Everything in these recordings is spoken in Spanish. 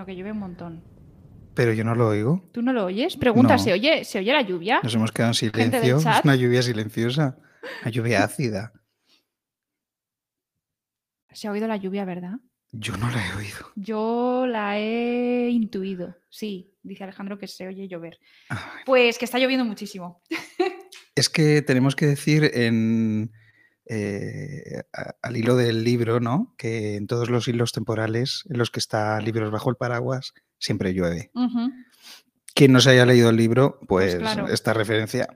Bueno, que llueve un montón. Pero yo no lo oigo. ¿Tú no lo oyes? Pregunta, No. ¿se oye, ¿se oye la lluvia? Nos hemos quedado en silencio. Es una lluvia silenciosa. Una lluvia ácida. Se ha oído la lluvia, ¿verdad? Yo no la he oído. Yo la he intuido. Sí, dice Alejandro que se oye llover. Ay, Pues que está lloviendo muchísimo. Es que tenemos que decir en, eh, a- al hilo del libro, ¿no? Que en todos los hilos temporales en los que está libros bajo el paraguas, siempre llueve. Quien no se haya leído el libro, pues, claro. esta referencia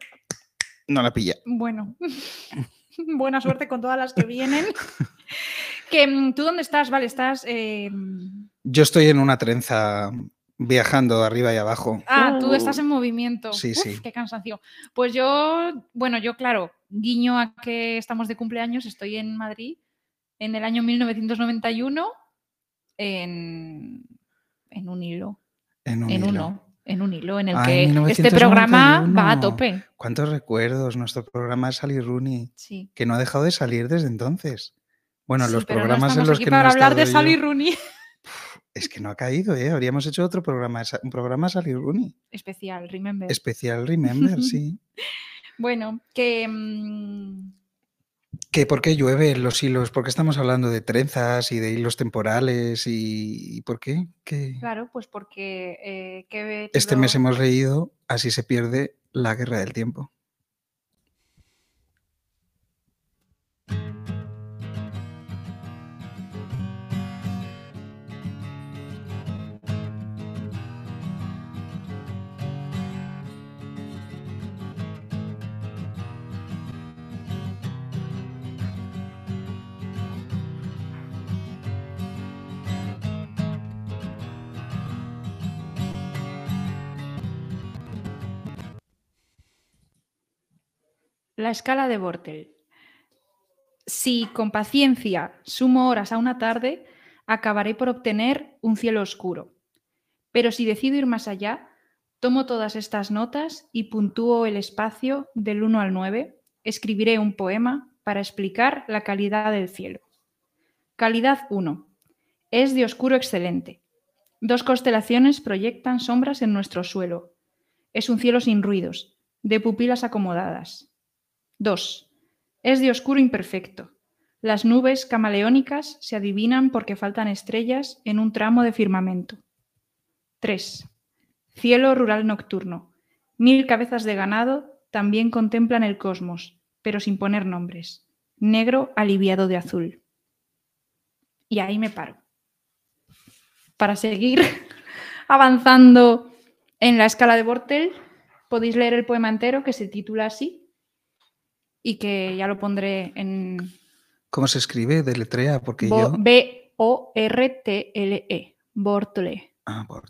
no la pilla. Bueno, buena suerte con todas las que vienen. que, mm, ¿Tú dónde estás? Vale, estás... eh, Yo estoy en una trenza viajando arriba y abajo. Ah, tú estás en movimiento. Sí, Uf, sí. Qué cansancio. Pues yo, bueno, yo claro, guiño a que estamos de cumpleaños, estoy en Madrid en el año 1991 en, en un hilo, En un en hilo. uno, en un hilo en el Ay, que este programa va a 1991. tope. ¿Cuántos recuerdos? Nuestro programa es Sally Rooney, Sí. que no ha dejado de salir desde entonces. Bueno, Sí, los no programas en los aquí que no para hablar de Sally Rooney. Es que no ha caído, ¿eh? Habríamos hecho otro programa, un programa Sally Rooney. Especial, remember. Especial Remember, sí. Bueno, que mm, ¿Que ¿Por qué llueve los hilos? ¿Por qué estamos hablando de trenzas y de hilos temporales? ¿Y, y por qué? Que claro, pues porque eh, ¿qué este mes hemos leído Así se pierde la guerra del tiempo. La escala de Bortel. Si con paciencia sumo horas a una tarde, acabaré por obtener un cielo oscuro. Pero si decido ir más allá, tomo todas estas notas y puntúo el espacio del 1 al 9, escribiré un poema para explicar la calidad del cielo. Calidad 1. Es de oscuro excelente. Dos constelaciones proyectan sombras en nuestro suelo. Es un cielo sin ruidos, de pupilas acomodadas. 2. Es de oscuro imperfecto. Las nubes camaleónicas se adivinan porque faltan estrellas en un tramo de firmamento. 3. Cielo rural nocturno. Mil cabezas de ganado también contemplan el cosmos, pero sin poner nombres. Negro aliviado de azul. Y ahí me paro. Para seguir avanzando en la escala de Bortel, podéis leer el poema entero que se titula así y que ya lo pondré en ¿Cómo se escribe? Deletrea, porque Bo- yo... B-O-R-T-L-E, Bortle. Ah, por-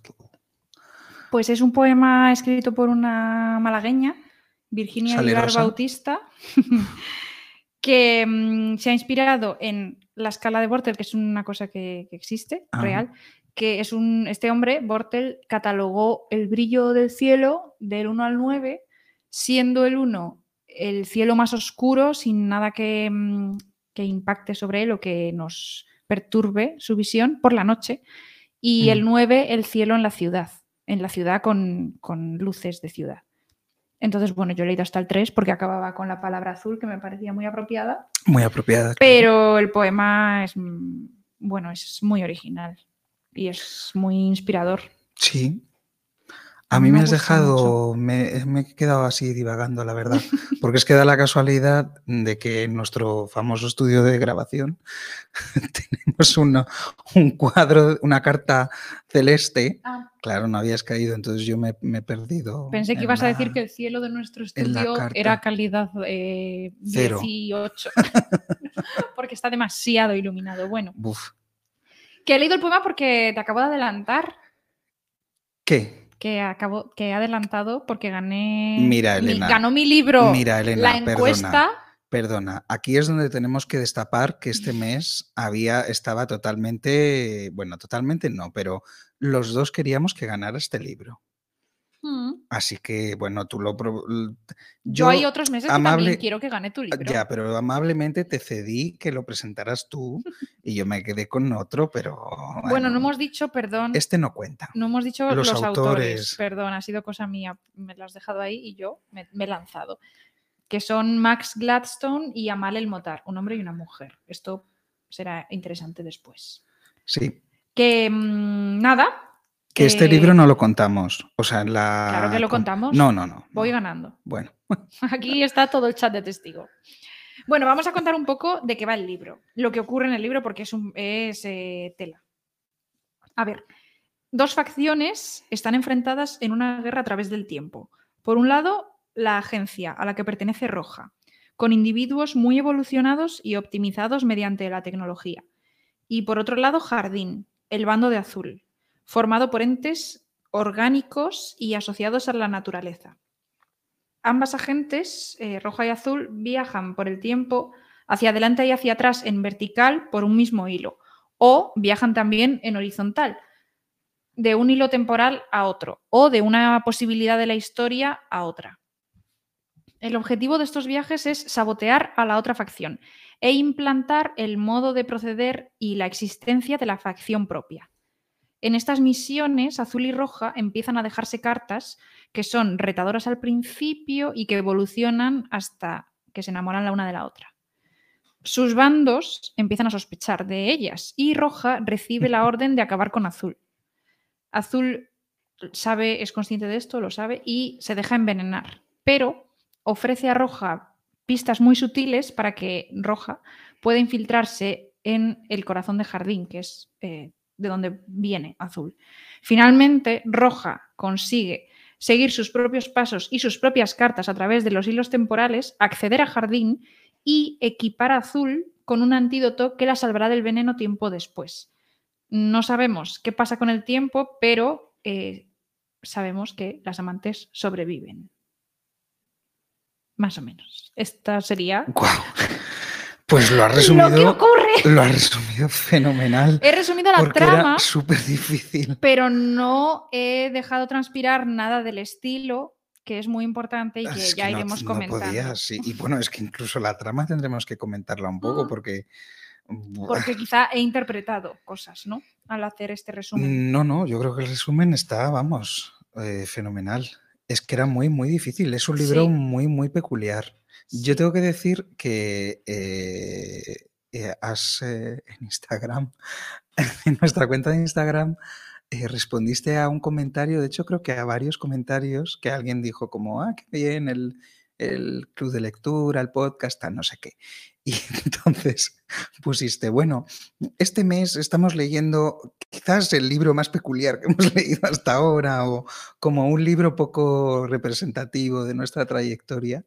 Pues es un poema escrito por una malagueña, Virginia ¿Sale Aguilar? Bautista, que mm, se ha inspirado en la escala de Bortel, que es una cosa que, que existe, Ah. real, que es un, este hombre, Bortel, catalogó el brillo del cielo del 1 al 9, siendo el 1 el cielo más oscuro, sin nada que, mm, que impacte sobre él o que nos perturbe su visión por la noche, y el Mm. 9 el cielo en la ciudad, en la ciudad con, con luces de ciudad. Entonces, bueno, yo he leído hasta el 3 porque acababa con la palabra azul, que me parecía muy apropiada, Muy apropiada. pero el poema es, mm, bueno, es muy original y es muy inspirador. Sí. A mí me me has dejado, me, me he quedado así divagando, la verdad, porque es que da la casualidad de que en nuestro famoso estudio de grabación tenemos una- un cuadro, una carta celeste. Claro, no habías caído, entonces yo me, me he perdido. Pensé que ibas a decir que el cielo de nuestro estudio era calidad eh, Cero. 18, porque está demasiado iluminado. Bueno, que he leído el poema porque te acabo de adelantar ¿Qué? Que acabo que he adelantado porque gané Mira, mi- Elena. ganó mi libro Mira, Elena, la perdona. encuesta Perdona, aquí es donde tenemos que destapar que este mes había, estaba totalmente, bueno, totalmente no, pero los dos queríamos que ganara este libro. Mm. Así que, bueno, tú lo... l- Yo, hay otros meses que también quiero que gane tu libro. Ya, pero amablemente te cedí que lo presentaras tú y yo me quedé con otro, pero... bueno, no hemos dicho, perdón, Este no cuenta. no hemos dicho los los, autores. autores. Perdón, ha sido cosa mía. Me lo has dejado ahí y yo me, me he lanzado. Que son Max Gladstone y Amal El Motar, un hombre y una mujer. Esto será interesante después. Sí. Que mm, nada. Que este libro no lo contamos. O sea, la... Claro que lo con- contamos. No, no, no. Voy no. ganando. Bueno, Aquí está todo el chat de testigo. Bueno, vamos a contar un poco de qué va el libro, lo que ocurre en el libro porque es, un, es eh, tela. A ver, dos facciones están enfrentadas en una guerra a través del tiempo. Por un lado, la agencia a la que pertenece Roja, con individuos muy evolucionados y optimizados mediante la tecnología. Y por otro lado, Jardín, el bando de azul, formado por entes orgánicos y asociados a la naturaleza. Ambas agentes, eh, roja y azul, viajan por el tiempo hacia adelante y hacia atrás en vertical por un mismo hilo, o viajan también en horizontal, de un hilo temporal a otro, o de una posibilidad de la historia a otra. El objetivo de estos viajes es sabotear a la otra facción e implantar el modo de proceder y la existencia de la facción propia. En estas misiones, azul y roja empiezan a dejarse cartas que son retadoras al principio y que evolucionan hasta que se enamoran la una de la otra. Sus bandos empiezan a sospechar de ellas y Roja recibe la orden de acabar con Azul. Azul sabe, es consciente de esto, lo sabe y se deja envenenar, pero ofrece a Roja pistas muy sutiles para que Roja pueda infiltrarse en el corazón de Jardín, que es eh, de donde viene Azul. Finalmente, Roja consigue seguir sus propios pasos y sus propias cartas a través de los hilos temporales, acceder a Jardín y equipar a Azul con un antídoto que la salvará del veneno tiempo después. No sabemos qué pasa con el tiempo, pero eh, sabemos que las amantes sobreviven. Más o menos. Esta sería. Pues lo has lo que resumido. ocurre. Lo has resumido fenomenal. He resumido la porque trama, era súper difícil. pero no he dejado transpirar nada del estilo, que es muy importante y que Es ya que no- iremos no comentando. podías, sí. Y bueno, es que incluso la trama tendremos que comentarla un poco Mm. porque. Porque quizá he interpretado cosas, ¿no? Al hacer este resumen. No, no, yo creo que el resumen está, vamos, eh, fenomenal. Es que era muy, muy difícil. Es un libro Sí. muy, muy peculiar. Yo tengo que decir que eh, eh, has eh, en Instagram, en nuestra cuenta de Instagram, respondiste a un comentario, de hecho creo que a varios comentarios que alguien dijo como, ah, qué bien, el, el club de lectura, el podcast, tal, no sé qué. Y entonces pusiste, bueno, este mes estamos leyendo quizás el libro más peculiar que hemos leído hasta ahora o como un libro poco representativo de nuestra trayectoria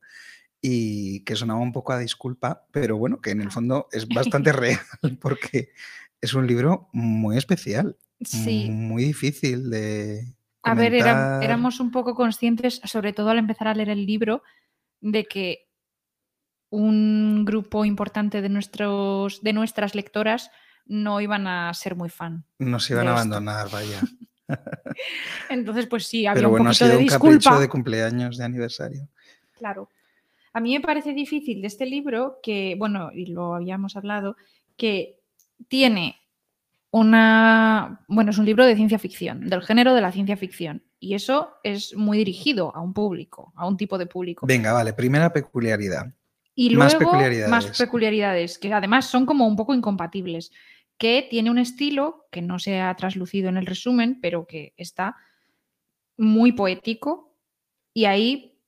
y que sonaba un poco a disculpa, pero bueno, que en el fondo es bastante real porque es un libro muy especial, Sí. muy difícil de... A ver, era- comentar. éramos un poco conscientes, sobre todo al empezar a leer el libro, de que un grupo importante de, nuestros, de nuestras lectoras no iban a ser muy fan. Nos iban a esto. abandonar, vaya. Entonces, pues sí, había Pero un bueno, ha sido de un capricho disculpa. de cumpleaños, de aniversario. Claro. A mí me parece difícil de este libro que, bueno, y lo habíamos hablado, que tiene una, bueno, es un libro de ciencia ficción, del género de la ciencia ficción. Y eso es muy dirigido a un público, a un tipo de público. Venga, vale, primera peculiaridad. Y Más luego más peculiaridades. peculiaridades, que además son como un poco incompatibles, que tiene un estilo que no se ha traslucido en el resumen, pero que está muy poético y ahí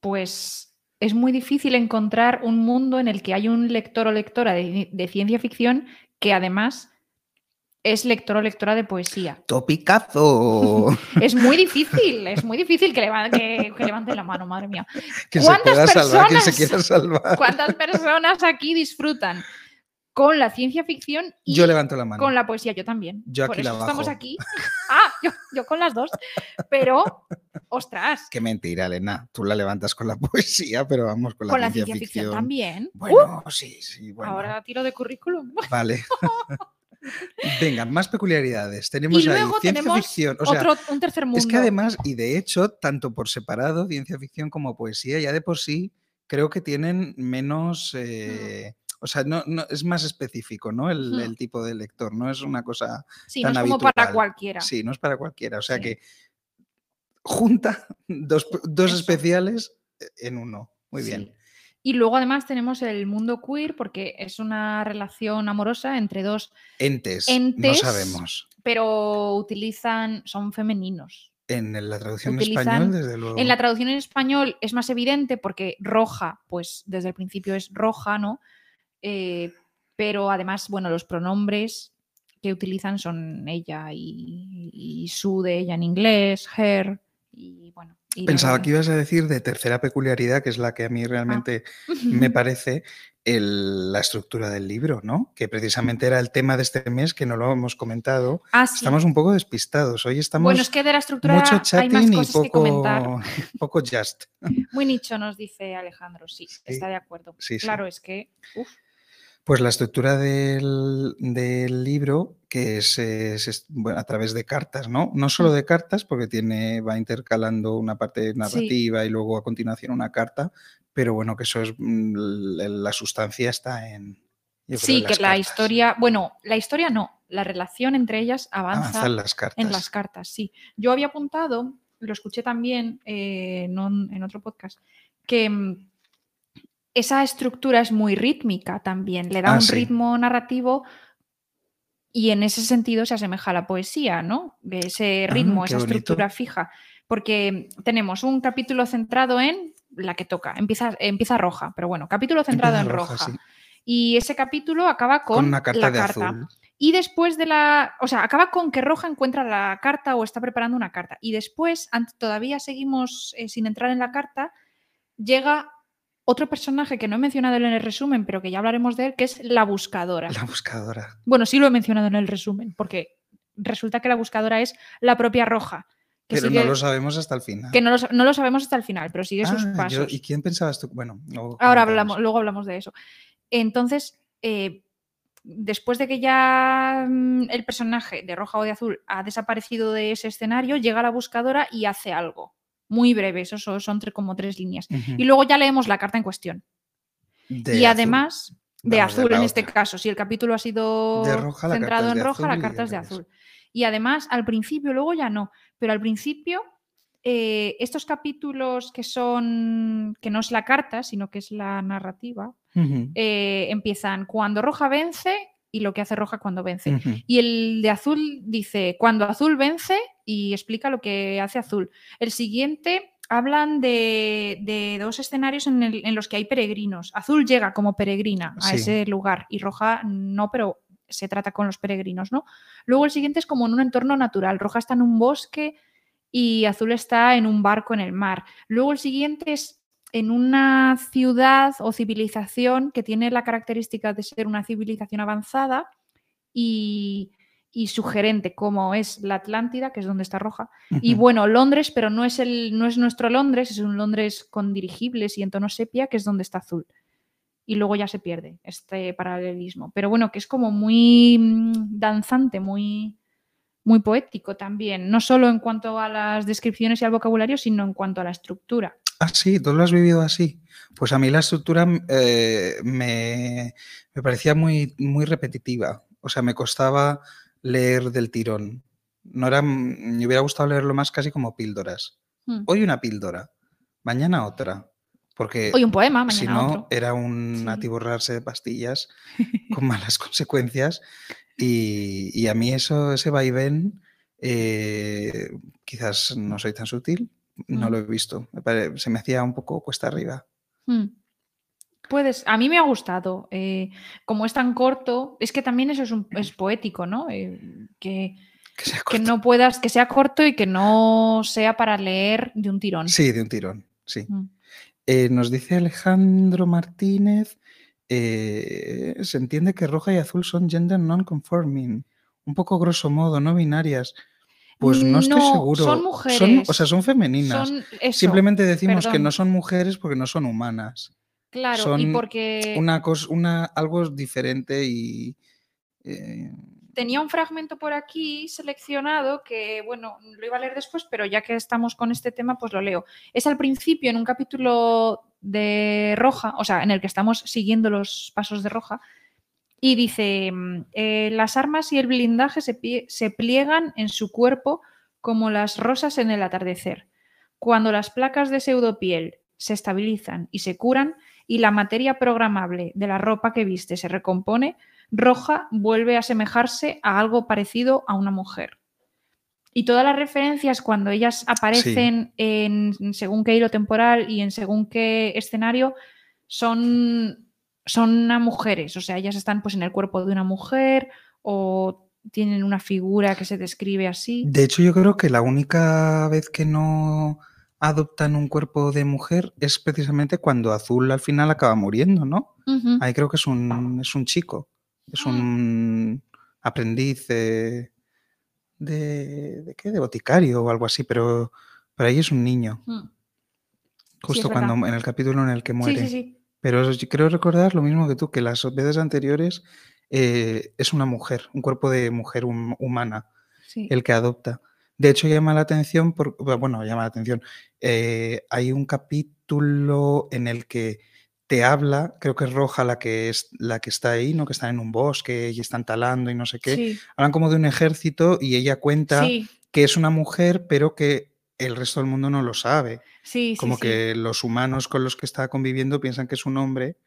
pues es muy difícil encontrar un mundo en el que hay un lector o lectora de, de ciencia ficción que además es lector o lectora de poesía. ¡Topicazo! Es muy difícil, es muy difícil que, leva- que- que levanten la mano, madre mía. que se ¿Cuántas salvar se personas? quiera salvar. ¿Cuántas personas aquí disfrutan con la ciencia ficción y Yo levanto la mano. con la poesía? Yo también. Yo Por aquí la eso estamos aquí. Ah, yo, yo con las dos. Pero, ostras, Qué mentira, Elena. Tú la levantas con la poesía, pero vamos con la, con la ciencia, ciencia ficción, ficción. también. Bueno, sí, sí, bueno. Ahora tiro de currículum. Vale. Venga, más peculiaridades. Tenemos y ahí ciencia tenemos ficción. O sea, otro, un tercer mundo. es que además, y de hecho, tanto por separado, ciencia ficción como poesía, ya de por sí, creo que tienen menos. eh, o sea, no, no- es más específico, ¿no? El, el tipo de lector, no es una cosa. sí, no es como para cualquiera. Sí, no es para cualquiera. O sea Sí. que junta dos, dos Eso. especiales en uno. Muy bien. Sí. Y luego además tenemos el mundo queer porque es una relación amorosa entre dos, Entes, no Entes. sabemos. pero utilizan, son femeninos. En la traducción en Utilizan- español, desde luego. En la traducción en español es más evidente porque roja, pues desde el principio es roja, ¿no? Eh, pero además, bueno, los pronombres que utilizan son ella y, y su de ella en inglés, her, y bueno. y Pensaba que ibas a decir de tercera peculiaridad, que es la que a Ah. mí realmente me parece el- la estructura del libro, ¿no? Que precisamente era el tema de este mes que no lo hemos comentado. Ah, sí. Estamos un poco despistados. Hoy estamos Bueno, es que de la estructura mucho hay más chatting y cosas que comentar. poco, poco just. Muy nicho, nos dice Alejandro. Sí, Sí, está de acuerdo. sí. Claro, es que. uf, Pues la estructura del, del libro, que es, es- bueno, a través de cartas, ¿no? No solo de cartas, porque tiene, va intercalando una parte narrativa y luego a continuación una carta, pero bueno, que eso es mm, la, sustancia está en. yo creo, sí, en que la cartas. historia. Bueno, la historia no. La relación entre ellas avanza Avanzan las cartas. en las cartas, sí. Yo había apuntado, lo escuché también eh, en, un- en otro podcast, que mm, esa estructura es muy rítmica también, le da Ah, un sí. ritmo narrativo y en ese sentido se asemeja a la poesía, ¿no? Ese Ah, ritmo, esa bonito. estructura fija. Porque tenemos un capítulo centrado en la que toca, empieza, empieza roja, pero bueno, capítulo centrado Empieza en roja, roja. sí. Y ese capítulo acaba con, Con una carta la de carta. azul. Y después de la. O sea, acaba con que Roja encuentra la carta o está preparando una carta. Y después, todavía seguimos eh, sin entrar en la carta, llega otro personaje que no he mencionado en el resumen, pero que ya hablaremos de él, que es la buscadora. La buscadora. Bueno, sí lo he mencionado en el resumen, porque resulta que la buscadora es la propia Roja. Que, Pero sigue- no lo sabemos hasta el final. que no, lo, sa- no lo sabemos hasta el final, pero sigue sus Ah, yo- pasos. ¿Y quién pensabas tú? Bueno, luego Ahora hablamos, luego hablamos de eso. Entonces, eh, después de que ya mm, el personaje de roja o de azul ha desaparecido de ese escenario, llega la buscadora y hace algo. Muy breve, eso son, tre- como tres líneas. Y luego ya leemos la carta en cuestión. De y azul. además, de Vamos, azul la en este caso, si el capítulo ha sido De roja, centrado en de roja, la carta es de azul. Y además, al principio, luego ya no, pero al principio, eh, estos capítulos que son, que no es la carta, sino que es la narrativa, eh, empiezan cuando roja vence y lo que hace roja cuando vence. Y el de azul dice cuando azul vence y explica lo que hace azul. El siguiente hablan de, de dos escenarios en, el- en los que hay peregrinos. Azul llega como peregrina a Sí. ese lugar y roja no, pero se trata con los peregrinos, ¿no? Luego el siguiente es como en un entorno natural. Roja está en un bosque y azul está en un barco en el mar. Luego el siguiente es en una ciudad o civilización que tiene la característica de ser una civilización avanzada y, y sugerente, como es la Atlántida, que es donde está roja. Y bueno, Londres, pero no es, el, no es nuestro Londres, es un Londres con dirigibles y en tono sepia, que es donde está azul. Y luego ya se pierde este paralelismo. Pero bueno, que es como muy mm, danzante, muy, muy poético también, no solo en cuanto a las descripciones y al vocabulario, sino en cuanto a la estructura. Ah, sí, tú lo has vivido así. Pues a mí la estructura eh, me, me parecía muy, muy repetitiva. O sea, me costaba leer del tirón. No era, me hubiera gustado leerlo más casi como píldoras. Mm. Hoy una píldora, mañana otra. Porque Hoy un poema, mañana si no, otro. era un Sí. atiborrarse de pastillas con malas consecuencias. Y, y a mí eso, ese vaivén, eh, quizás no soy tan sutil, no Mm. lo he visto. Se me hacía un poco cuesta arriba. Mm. Puedes, a mí me ha gustado. eh, como es tan corto, es que también eso es, un- es poético, ¿no? Eh, que, no puedas, que sea corto y que no sea para leer de un tirón. Sí, de un tirón, sí. Mm. Eh, nos dice Alejandro Martínez, se entiende que roja y azul son gender non-conforming, un poco grosso modo, no binarias. Pues no estoy No, seguro. son mujeres. o sea, son femeninas. Son eso, Simplemente decimos que no son mujeres porque no son humanas. Claro, y porque Una cosa, una, algo diferente y eh, tenía un fragmento por aquí seleccionado que, bueno, lo iba a leer después, pero ya que estamos con este tema, pues lo leo. Es al principio, en un capítulo de Roja, o sea, en el que estamos siguiendo los pasos de Roja, y dice, mm, eh, las armas y el blindaje se, se pliegan en su cuerpo como las rosas en el atardecer. Cuando las placas de pseudopiel se estabilizan y se curan y la materia programable de la ropa que viste se recompone, Roja vuelve a asemejarse a algo parecido a una mujer. Y todas las referencias cuando ellas aparecen en según qué hilo temporal y en según qué escenario son, son a mujeres. O sea, ellas están pues en el cuerpo de una mujer o tienen una figura que se describe así. De hecho, yo creo que la única vez que no adoptan un cuerpo de mujer es precisamente cuando Azul al final acaba muriendo, ¿no? Ahí creo que es un, es un chico, es un aprendiz de, de, ¿de qué? De boticario o algo así, pero, pero ahí es un niño, Mm. justo cuando en el capítulo en el que muere. sí, sí. Pero creo recordar lo mismo que tú, que las veces anteriores eh, es una mujer, un cuerpo de mujer hum- humana el que adopta. De hecho, llama la atención, por, bueno, llama la atención. eh, hay un capítulo en el que te habla, creo que es Roja la que es la que está ahí, ¿no? Que están en un bosque y están talando y no sé qué. Sí, Hablan como de un ejército y ella cuenta sí, que es una mujer, pero que el resto del mundo no lo sabe. sí, Como que los humanos con los que está conviviendo piensan que es un hombre,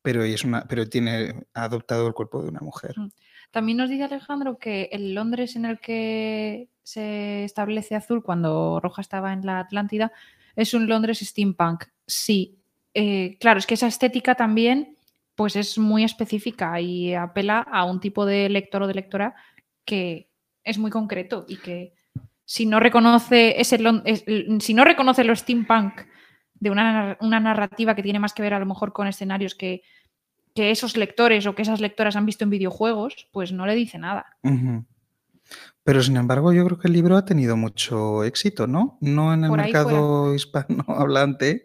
pero ella es una, pero tiene ha adoptado el cuerpo de una mujer. Mm. También nos dice Alejandro que el Londres en el que se establece Azul cuando Roja estaba en la Atlántida es un Londres steampunk. Sí, eh, claro, es que esa estética también pues es muy específica y apela a un tipo de lector o de lectora que es muy concreto y que si no reconoce ese lo steampunk de una narrativa que tiene más que ver a lo mejor con escenarios que, que esos lectores o que esas lectoras han visto en videojuegos, pues no le dice nada. Pero sin embargo, yo creo que el libro ha tenido mucho éxito, ¿no? No en el mercado hispanohablante,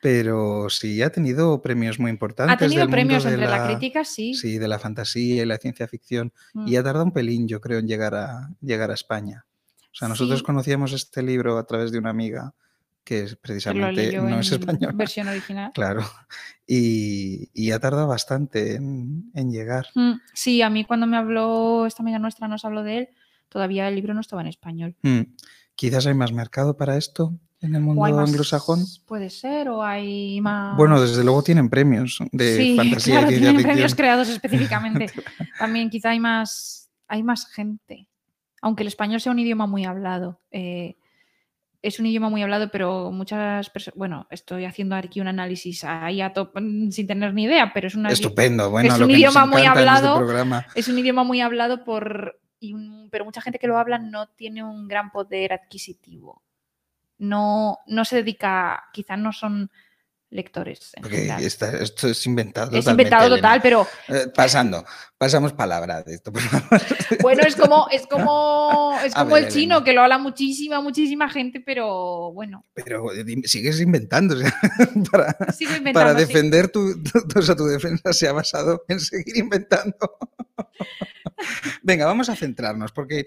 pero sí ha tenido premios muy importantes. Ha tenido del premios entre la, crítica, sí. Sí, de la fantasía y la ciencia ficción. Mm. Y ha tardado un pelín, yo creo, en llegar a, llegar a España. O sea, nosotros Sí. conocíamos este libro a través de una amiga que es lo precisamente no es española. versión original. Claro. Y, y ha tardado bastante en, en llegar. Mm, Sí, a mí cuando me habló, esta amiga nuestra nos habló de él, todavía el libro no estaba en español. Mm. Quizás hay más mercado para esto en el mundo más, anglosajón. Puede ser, o hay más. Bueno, desde luego tienen premios de sí, fantasía claro, y tienen ficción. premios creados específicamente. También quizá hay más, hay más gente. Aunque el español sea un idioma muy hablado. eh, es un idioma muy hablado, pero muchas personas. Bueno, estoy haciendo aquí un análisis ahí a top- mm, sin tener ni idea, pero es una. Estupendo, bueno, es un idioma muy este hablado. Es un idioma muy hablado por. y un- pero mucha gente que lo habla no tiene un gran poder adquisitivo. No, no se dedica. Quizás no son lectores. En Porque esto es inventado. Es inventado Elena. total, pero Eh, pasando, pasamos palabra de esto, por favor. bueno, es como, es como, es como ver, el chino, Elena. que lo habla muchísima, muchísima gente, pero bueno, Pero eh, sigues inventando. o sea, para, inventando. sí. defender tu, tu, o sea, tu defensa se ha basado en seguir inventando. Venga, vamos a centrarnos, porque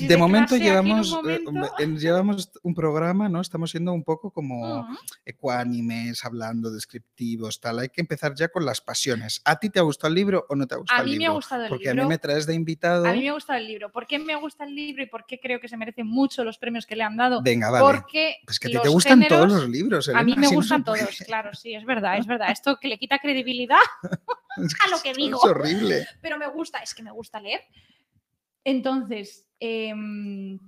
de momento llevamos, eh, momento. en- llevamos un programa, ¿no? Estamos siendo un poco como ecuánimes, hablando, descriptivos, tal. Hay que empezar ya con las pasiones. ¿A ti te ha gustado el libro o no te ha gustado A mí el me ha libro? gustado el Porque a libro. mí me traes de invitado. A mí me ha gustado el libro. ¿Por qué me gusta el libro y por qué creo que se merece mucho los premios que le han dado? Venga, vale. Porque Pues que a ti los te gustan todos géneros- los libros. A mí me gustan todos, claro, sí, es verdad, es verdad. Esto que le quita credibilidad, a lo que digo. Es horrible. pero me gusta, es que me gusta leer. Entonces, em,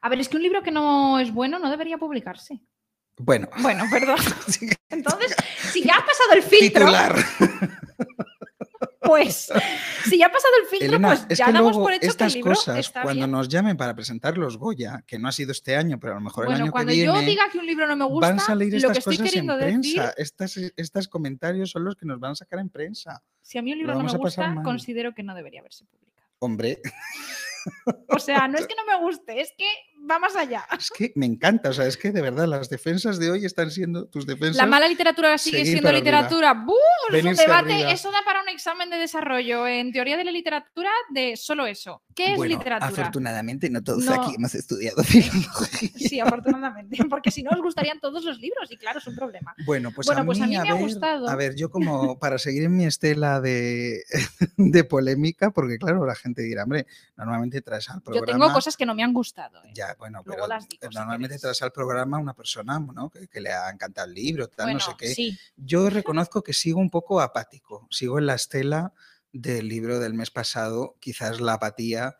a ver, es que un libro que no es bueno no debería publicarse. Bueno, Bueno, perdón. Entonces, si ya ha pasado el filtro, titular. pues, si ya ha pasado el filtro, Elena, pues es ya que damos por hecho que estas el libro cosas, está cuando bien. nos llamen para presentar los Goya, que no ha sido este año, pero a lo mejor el Bueno, año cuando que viene, yo diga que un libro no me gusta, van a salir lo estas que estoy en queriendo decir, prensa. Estas, estos comentarios son los que nos van a sacar en prensa. si a mí un Lo libro no me gusta, considero que no debería haberse publicado. Hombre, O sea, no es que no me guste, es que va más allá. Es que me encanta, o sea, es que de verdad las defensas de hoy están siendo tus defensas. La mala literatura sigue siendo literatura. ¡Bú! Es un debate, arriba. eso da para un examen de desarrollo en teoría de la literatura de solo eso. ¿Qué es Bueno, literatura? afortunadamente no todos No. aquí hemos estudiado filología. Sí, afortunadamente, porque si no os gustarían todos los libros y claro, es un problema. Bueno, pues, Bueno, a, pues mí, a mí me ha gustado. A ver, yo como para seguir en mi estela de, de polémica, porque claro, la gente dirá, hombre, normalmente traes al programa... Yo tengo cosas que no me han gustado. ¿eh? Ya, bueno, Luego pero digo, si normalmente queréis. traes al programa una persona ¿no? que, que le ha encantado el libro, tal, bueno, no sé qué. sí. Yo reconozco que sigo un poco apático, sigo en la estela del libro del mes pasado, quizás la apatía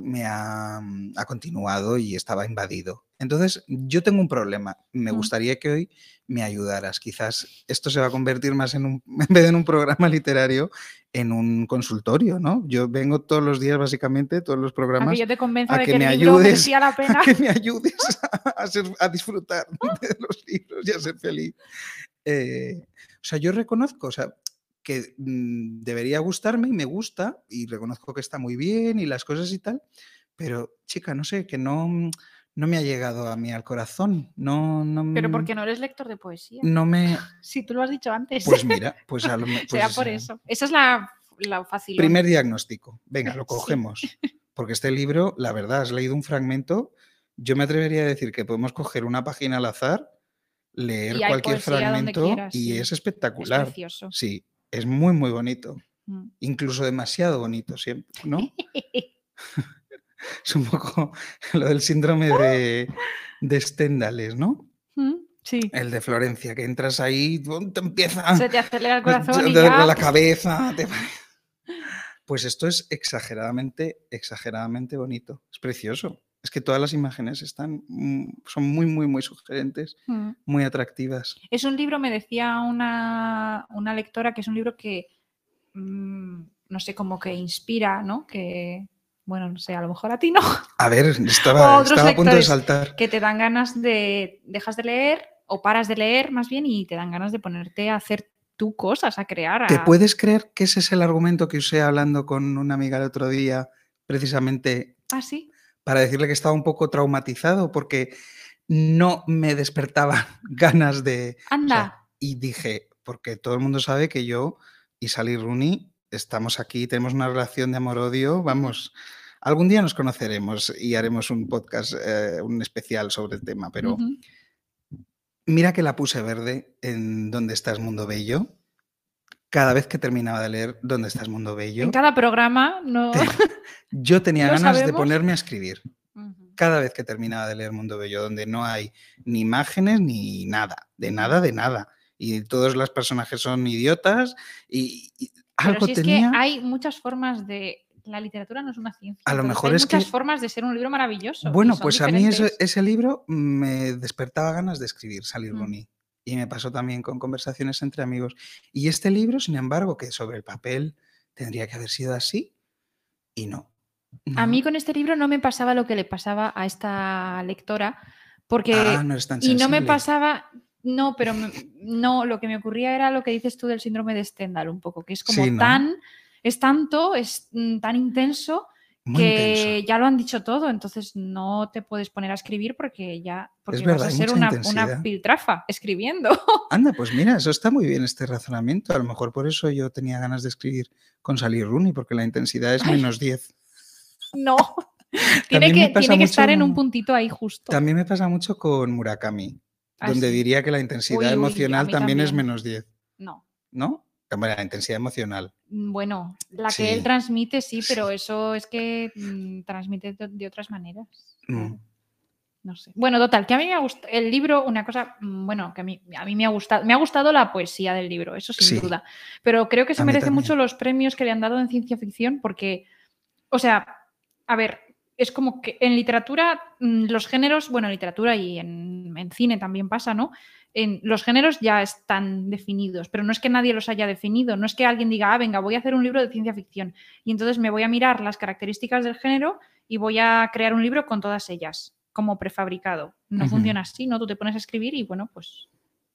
me ha, mm, ha continuado y estaba invadido. Entonces, yo tengo un problema, me gustaría que hoy me ayudaras, quizás esto se va a convertir más en un, en vez de en un programa literario, en un consultorio, ¿no? Yo vengo todos los días, básicamente, todos los A programas, que yo te convenza a de que que, me el ayudes la pena. a que me ayudes a, a ser- a disfrutar de los libros y a ser feliz. Eh, o sea, yo reconozco, o sea, que mm, debería gustarme y me gusta y reconozco que está muy bien y las cosas y tal, pero chica, no sé, que no, mm, no me ha llegado a mí al corazón, no, no, Pero porque no eres lector de poesía. no me, Si tú lo has dicho antes. pues mira, pues a lo me- Será pues, por eh, eso. Esa es la, la fácil. Primer diagnóstico. Venga, lo Sí. cogemos. Porque este libro, la verdad, has leído un fragmento. Yo me atrevería a decir que podemos coger una página al azar, leer cualquier fragmento y sí. es Es espectacular. precioso. sí, es muy, muy bonito. Mm. Incluso demasiado bonito siempre, ¿no? Es un poco lo del síndrome de, de Stendhal, ¿no? Mm, Sí. El de Florencia, que entras ahí, te empieza Se te acelera el corazón y de ya. la cabeza. te- Pues esto es exageradamente, exageradamente bonito. Es precioso. Es que todas las imágenes están, mm, son muy, muy, muy sugerentes, Mm. muy atractivas. Es un libro, me decía una, una lectora, que es un libro que, no sé, como que inspira, ¿no? Que, bueno, no sé, a lo mejor a ti no, A ver, estaba, Otros estaba a punto de saltar. que te dan ganas de, dejas de leer o paras de leer más bien y te dan ganas de ponerte a hacer tú cosas, a crear. ¿Te a- puedes creer que ese es el argumento que usé hablando con una amiga el otro día, precisamente Ah, sí. para decirle que estaba un poco traumatizado porque no me despertaba ganas de... o sea, Anda. y dije, porque todo el mundo sabe que yo y Sally Rooney estamos aquí, tenemos una relación de amor-odio, vamos, algún día nos conoceremos y haremos un podcast, eh, un especial sobre el tema, pero mira que la puse verde en ¿Dónde estás, Mundo Bello? Cada vez que terminaba de leer ¿Dónde estás, Mundo Bello? En cada programa no. Yo tenía ¿Lo ganas de ponerme a escribir. Cada vez que terminaba de leer Mundo Bello, donde no hay ni imágenes ni nada, de nada, de nada. Y todos los personajes son idiotas y, y Pero algo si es tenía... que hay muchas formas de. La literatura no es una ciencia. A lo mejor hay es que- muchas formas de ser un libro maravilloso. Bueno, pues a mí ese, libro me despertaba ganas de escribir, Sally Mm. Y me pasó también con conversaciones entre amigos. Y este libro, sin embargo, que sobre el papel tendría que haber sido así, y no. A mí con este libro no me pasaba lo que le pasaba a esta lectora, porque Ah, no y no me pasaba, no, pero me- no, lo que me ocurría era lo que dices tú del síndrome de Stendhal un poco, que es como Sí, ¿no? tan, es tanto, es mm, tan intenso Muy que intenso. ya lo han dicho todo, entonces no te puedes poner a escribir porque ya, porque verdad, vas a ser una, una piltrafa escribiendo. Anda, pues mira, eso está muy bien este razonamiento. A lo mejor por eso yo tenía ganas de escribir con Sally Rooney, porque la intensidad es menos 10. No. tiene También que, pasa tiene que estar en un puntito ahí justo. También me pasa mucho con Murakami, Ah, donde sí. diría que la intensidad Uy, uy, a emocional mí también, es también. menos 10, No. ¿no? Bueno, la intensidad emocional. Mm, Bueno, la que él transmite sí, pero eso es que mm, transmite de, de otras maneras. Mm. No sé. Bueno, total, que a mí me ha gustado el libro, una cosa, bueno, que a mí, a mí me ha gustado, me ha gustado la poesía del libro, eso sin Sí. duda. Pero creo que se A mí merece mucho los premios que le han dado en ciencia ficción porque, o sea, a ver, es como que en literatura los géneros, bueno, en literatura y en, en cine también pasa, ¿no? En, los géneros ya están definidos, pero no es que nadie los haya definido, no es que alguien diga, ah, venga, voy a hacer un libro de ciencia ficción y entonces me voy a mirar las características del género y voy a crear un libro con todas ellas, como prefabricado. No funciona así, ¿no? Tú te pones a escribir y bueno, pues...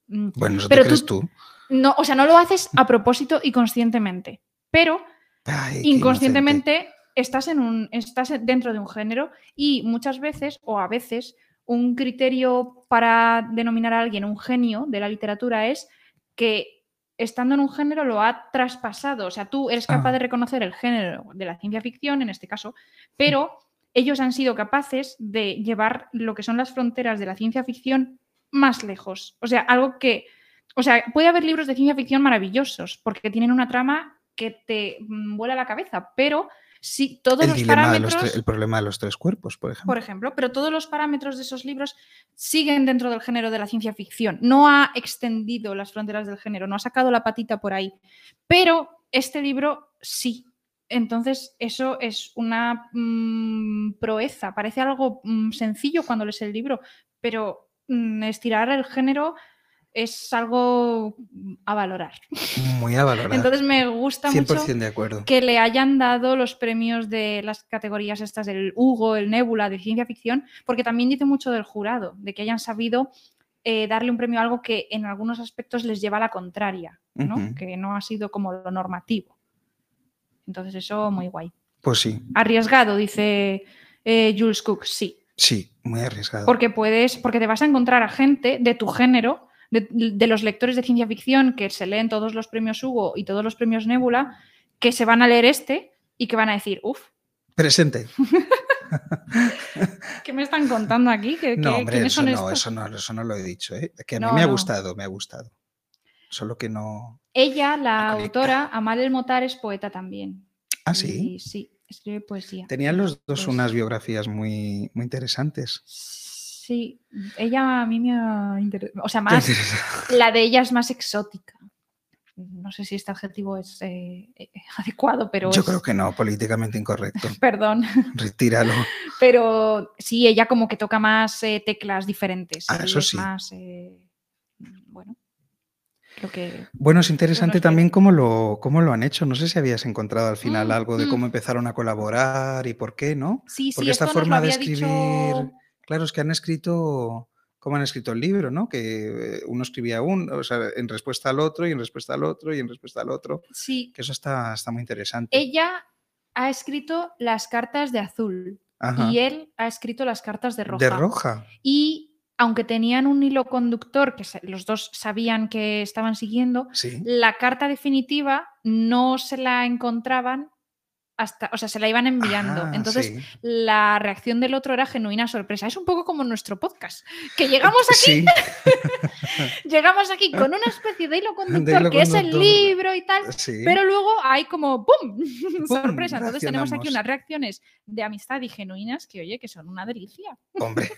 mm, Bueno, eso Pero te tú- crees tú. No, o sea, no lo haces a propósito y conscientemente, pero Ay, inconscientemente estás, en un, estás dentro de un género y muchas veces, o a veces, un criterio para denominar a alguien un genio de la literatura es que estando en un género lo ha traspasado. O sea, tú eres capaz Ah. de reconocer el género de la ciencia ficción, en este caso, pero ellos han sido capaces de llevar lo que son las fronteras de la ciencia ficción más lejos. O sea, algo que... O sea, puede haber libros de ciencia ficción maravillosos porque tienen una trama que te mm, vuela la cabeza, pero si todos El los parámetros... los el problema de los tres cuerpos, por ejemplo. Por ejemplo, pero todos los parámetros de esos libros siguen dentro del género de la ciencia ficción. No ha extendido las fronteras del género, no ha sacado la patita por ahí. Pero este libro sí. Entonces, eso es una mm, proeza. Parece algo mm, sencillo cuando lees el libro, pero mm, estirar el género es algo a valorar. Muy a valorar. Entonces, me gusta 100% mucho de acuerdo. que le hayan dado los premios de las categorías estas del Hugo, el Nebula, de ciencia ficción, porque también dice mucho del jurado, de que hayan sabido eh, darle un premio a algo que en algunos aspectos les lleva a la contraria, ¿no? Que no ha sido como lo normativo. Entonces eso muy guay. Pues sí, Arriesgado, dice eh, Jules Cook, sí, sí, muy arriesgado. porque puedes, porque te vas a encontrar a gente de tu género, de, de los lectores de ciencia ficción que se leen todos los premios Hugo y todos los premios Nebula, que se van a leer este y que van a decir, uff, Presente. ¿qué me están contando aquí? ¿Qué, No, qué- hombre, ¿Quiénes eso son no, estos? eso no, eso no lo he dicho. ¿eh? Que a mí No, me ha gustado, me ha gustado. Solo que no. Ella, la autora, Amal El Motar, es poeta también. Ah, sí. Y sí, escribe poesía. Tenían los dos Pues- unas biografías muy, muy interesantes. Sí, ella a mí me ha interesado. O sea, más, la de ella es más exótica. No sé si este adjetivo es eh, eh, adecuado, pero Yo es- creo que no, políticamente incorrecto. Perdón, Retíralo. pero sí, ella como que toca más eh, teclas diferentes. Ah, eso es sí. Más, eh, bueno, que... Bueno, es interesante también cómo lo, cómo lo han hecho. No sé si habías encontrado al final Mm, algo de mm. cómo empezaron a colaborar y por qué, ¿no? Sí, Porque sí, esta esto nos lo forma de escribir, dicho- claro, es que han escrito, cómo han escrito el libro, ¿no? Que eh, uno escribía un, o sea, en respuesta al otro y en respuesta al otro y en respuesta al otro, Sí, que eso está, está muy interesante. ella ha escrito las cartas de azul Ajá. y él ha escrito las cartas de roja. De roja. Y aunque tenían un hilo conductor que los dos sabían que estaban siguiendo, Sí. la carta definitiva no se la encontraban hasta, o sea, se la iban enviando. Ah, Entonces, sí. la reacción del otro era genuina sorpresa. Es un poco como nuestro podcast, que llegamos aquí, Sí, llegamos aquí con una especie de hilo conductor hilo que es el libro y tal, sí. pero luego hay como ¡pum! sorpresa. Entonces tenemos aquí unas reacciones de amistad y genuinas que, oye, que son una delicia. Hombre,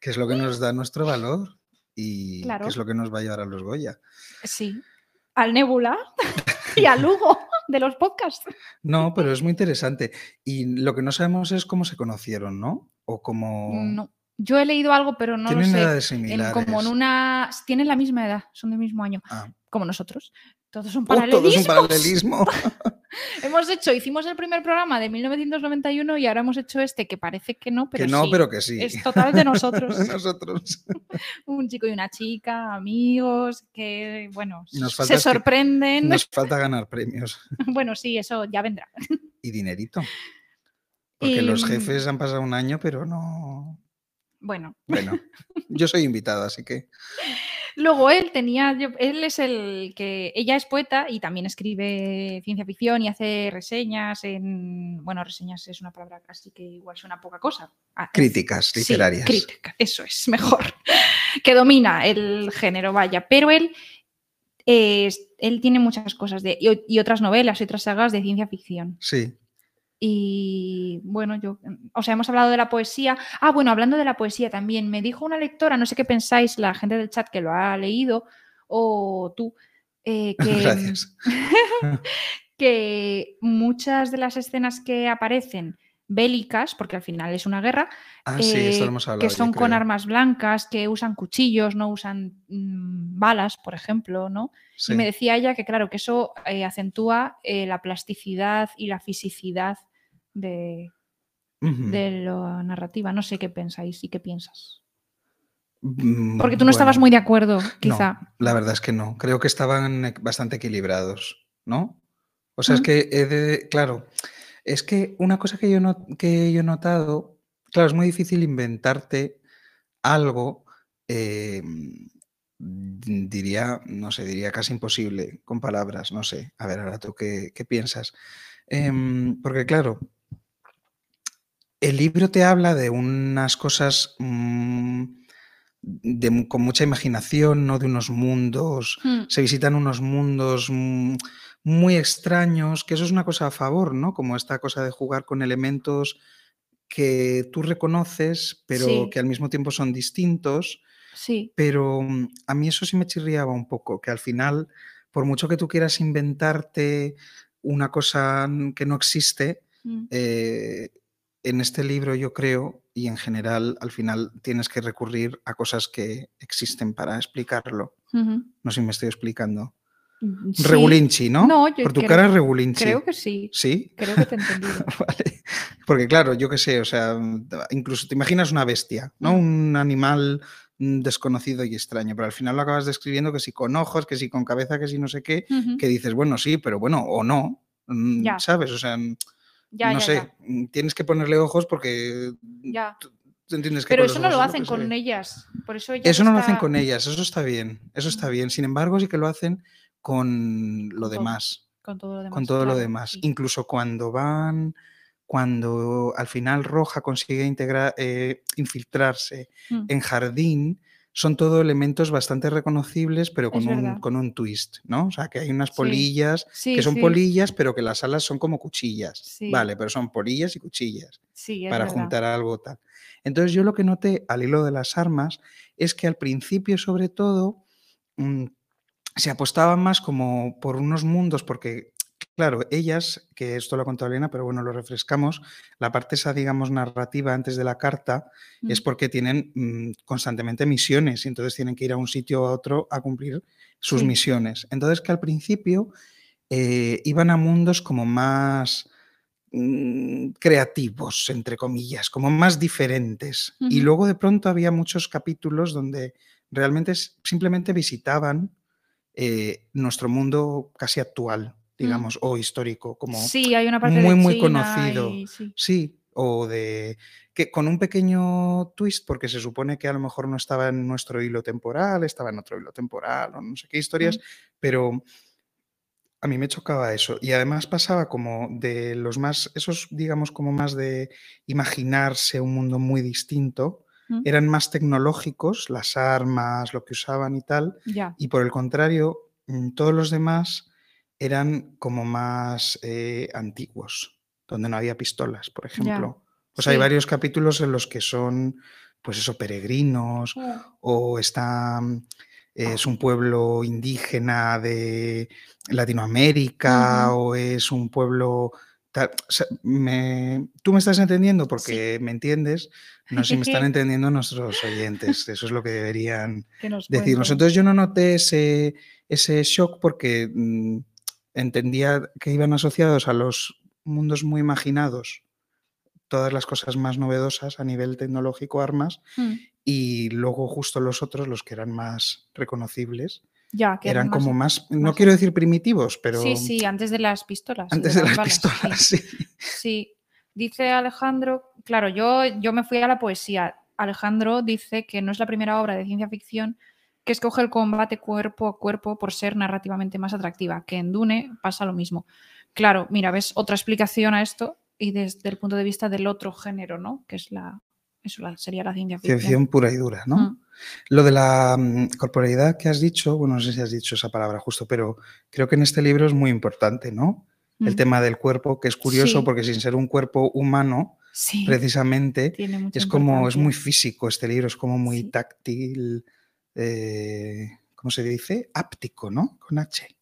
que es lo que nos da nuestro valor y Claro. que es lo que nos va a llevar a los Goya. Sí. Al Nebula y al Hugo de los podcasts. No, pero es muy interesante. Y lo que no sabemos es cómo se conocieron, ¿no? O cómo... No. Yo he leído algo, pero no lo Tienen sé. edades En- similares. como en una. Tienen la misma edad, son del mismo año, Ah. como nosotros. Todo es un paralelismo. Hemos hecho, hicimos el primer programa de 1991 y ahora hemos hecho este que parece que no, pero que no, sí. pero que sí. Es total de nosotros. Nosotros. Un chico y una chica, amigos, que, bueno, se que sorprenden. Nos falta ganar premios Bueno, sí, eso ya vendrá. y dinerito. Porque los Y- jefes han pasado un año, pero no. Bueno, Bueno, yo soy invitado, así que. Luego él tenía, él es el que, ella es poeta y también escribe ciencia ficción y hace reseñas en, bueno, reseñas es una palabra casi que igual suena poca cosa. Ah, Críticas sí, literarias. crítica, eso es mejor, que domina el género, vaya, pero él, él tiene muchas cosas de, y, y otras novelas y otras sagas de ciencia ficción. Sí. Y bueno, yo, o sea, hemos hablado de la poesía. Ah, bueno, hablando de la poesía también, me dijo una lectora, no sé qué pensáis, la gente del chat que lo ha leído, o tú, eh, que, Gracias. que muchas de las escenas que aparecen bélicas, porque al final es una guerra, Ah, sí, esto eh, lo hemos hablado. que son con armas blancas, que usan cuchillos, no usan mm, balas, por ejemplo, ¿no? Sí. Y me decía ella que, claro, que eso eh, acentúa eh, la plasticidad y la fisicidad de, de la narrativa. No sé qué pensáis y qué piensas. Mm, Porque tú no estabas muy de acuerdo, quizá. No, la verdad es que no. Creo que estaban bastante equilibrados, ¿no? O sea, es que he de- claro, Es que una cosa que yo, no, que yo he notado, claro, es muy difícil inventarte algo, eh, diría, no sé, diría casi imposible con palabras, no sé. A ver, ahora tú qué, qué piensas. Em, porque claro, el libro te habla de unas cosas mm, de, con mucha imaginación, ¿no? De unos mundos, Hmm, se visitan unos mundos mm, muy extraños, que eso es una cosa a favor, ¿no? Como esta cosa de jugar con elementos que tú reconoces, pero Sí. que al mismo tiempo son distintos. Sí, Pero mm, a mí eso sí me chirriaba un poco, que al final, por mucho que tú quieras inventarte una cosa que no existe, mm, eh, en este libro yo creo, y en general, al final tienes que recurrir a cosas que existen para explicarlo. No sé si me estoy explicando. Mm, sí. Regulinchi, ¿no? No, yo Por tu creo- cara, Regulinchi. Creo que sí. Sí. Creo que te he entendido. Vale. Porque claro, yo qué sé, o sea, incluso te imaginas una bestia, ¿no? Mm. Un animal mm, desconocido y extraño, pero al final lo acabas describiendo que si con ojos, que si con cabeza, que si no sé qué, que dices, bueno, sí, pero bueno, o no, Ya. ¿sabes? O sea, Ya, no ya, sé, tienes que ponerle ojos porque ya. tú entiendes que Pero eso no lo es hacen con ellas. Por eso ellas Eso no lo hacen con ellas, eso está bien, eso está bien. Sin embargo, sí que lo hacen con lo demás Con todo lo demás. con todo lo demás. sí. Incluso cuando van, cuando al final Roja consigue integrar, eh, infiltrarse Mm, en Jardín, son todo elementos bastante reconocibles, pero con un, con un twist, ¿no? O sea, que hay unas polillas Sí, que son sí, polillas, pero que las alas son como cuchillas. Vale, pero son polillas y cuchillas para verdad. juntar algo tal. Entonces yo lo que noté al hilo de las armas es que al principio sobre todo mm, se apostaba más como por unos mundos, porque claro, ellas, que esto lo ha contado Elena, pero bueno, lo refrescamos, la parte esa, digamos, narrativa antes de la carta es porque tienen mm, constantemente misiones y entonces tienen que ir a un sitio a otro a cumplir sus Sí. misiones. Entonces que al principio eh, iban a mundos como más mm, creativos, entre comillas, como más diferentes. Y luego de pronto había muchos capítulos donde realmente simplemente visitaban eh, nuestro mundo casi actual, digamos, o histórico, como Sí, hay una parte muy, de muy China conocido. y sí. Sí, o de que con un pequeño twist, porque se supone que a lo mejor no estaba en nuestro hilo temporal, estaba en otro hilo temporal, o no sé qué historias, Mm. pero a mí me chocaba eso. Y además pasaba como de los más, esos digamos como más de imaginarse un mundo muy distinto, Mm, eran más tecnológicos, las armas, lo que usaban y tal, y por el contrario, mm, todos los demás eran como más eh, antiguos, donde no había pistolas, por ejemplo. O sea, hay varios capítulos en los que son, pues eso, peregrinos, o está, mm, es un pueblo indígena de Latinoamérica, o es un pueblo... tal. O sea, me- tú me estás entendiendo porque me entiendes, no sé si me están entendiendo nuestros oyentes, eso es lo que deberían decirnos. Entonces yo no noté ese, ese shock porque mm, entendía que iban asociados a los mundos muy imaginados, todas las cosas más novedosas a nivel tecnológico, armas, Mm, y luego justo los otros, los que eran más reconocibles, Ya, que eran como más, no más- quiero decir primitivos, pero Sí, sí, antes de las pistolas. antes de las balas, sí. pistolas, sí. Sí, dice Alejandro, claro, yo, yo me fui a la poesía. Alejandro dice que no es la primera obra de ciencia ficción que escoge el combate cuerpo a cuerpo por ser narrativamente más atractiva, que en Dune pasa lo mismo. Claro, mira, ves otra explicación a esto y desde el punto de vista del otro género, ¿no? Que es la, eso sería la ciencia ficción. Ciencia pura y dura, ¿no? Mm, Lo de la mm, corporeidad que has dicho, bueno, no sé si has dicho esa palabra justo, pero creo que en este libro es muy importante, ¿no? El mm. tema del cuerpo, que es curioso Sí. porque sin ser un cuerpo humano, Sí, precisamente, es como, es muy físico este libro, es como muy Sí. táctil, eh, ¿cómo se dice? Áptico, ¿no? Con H.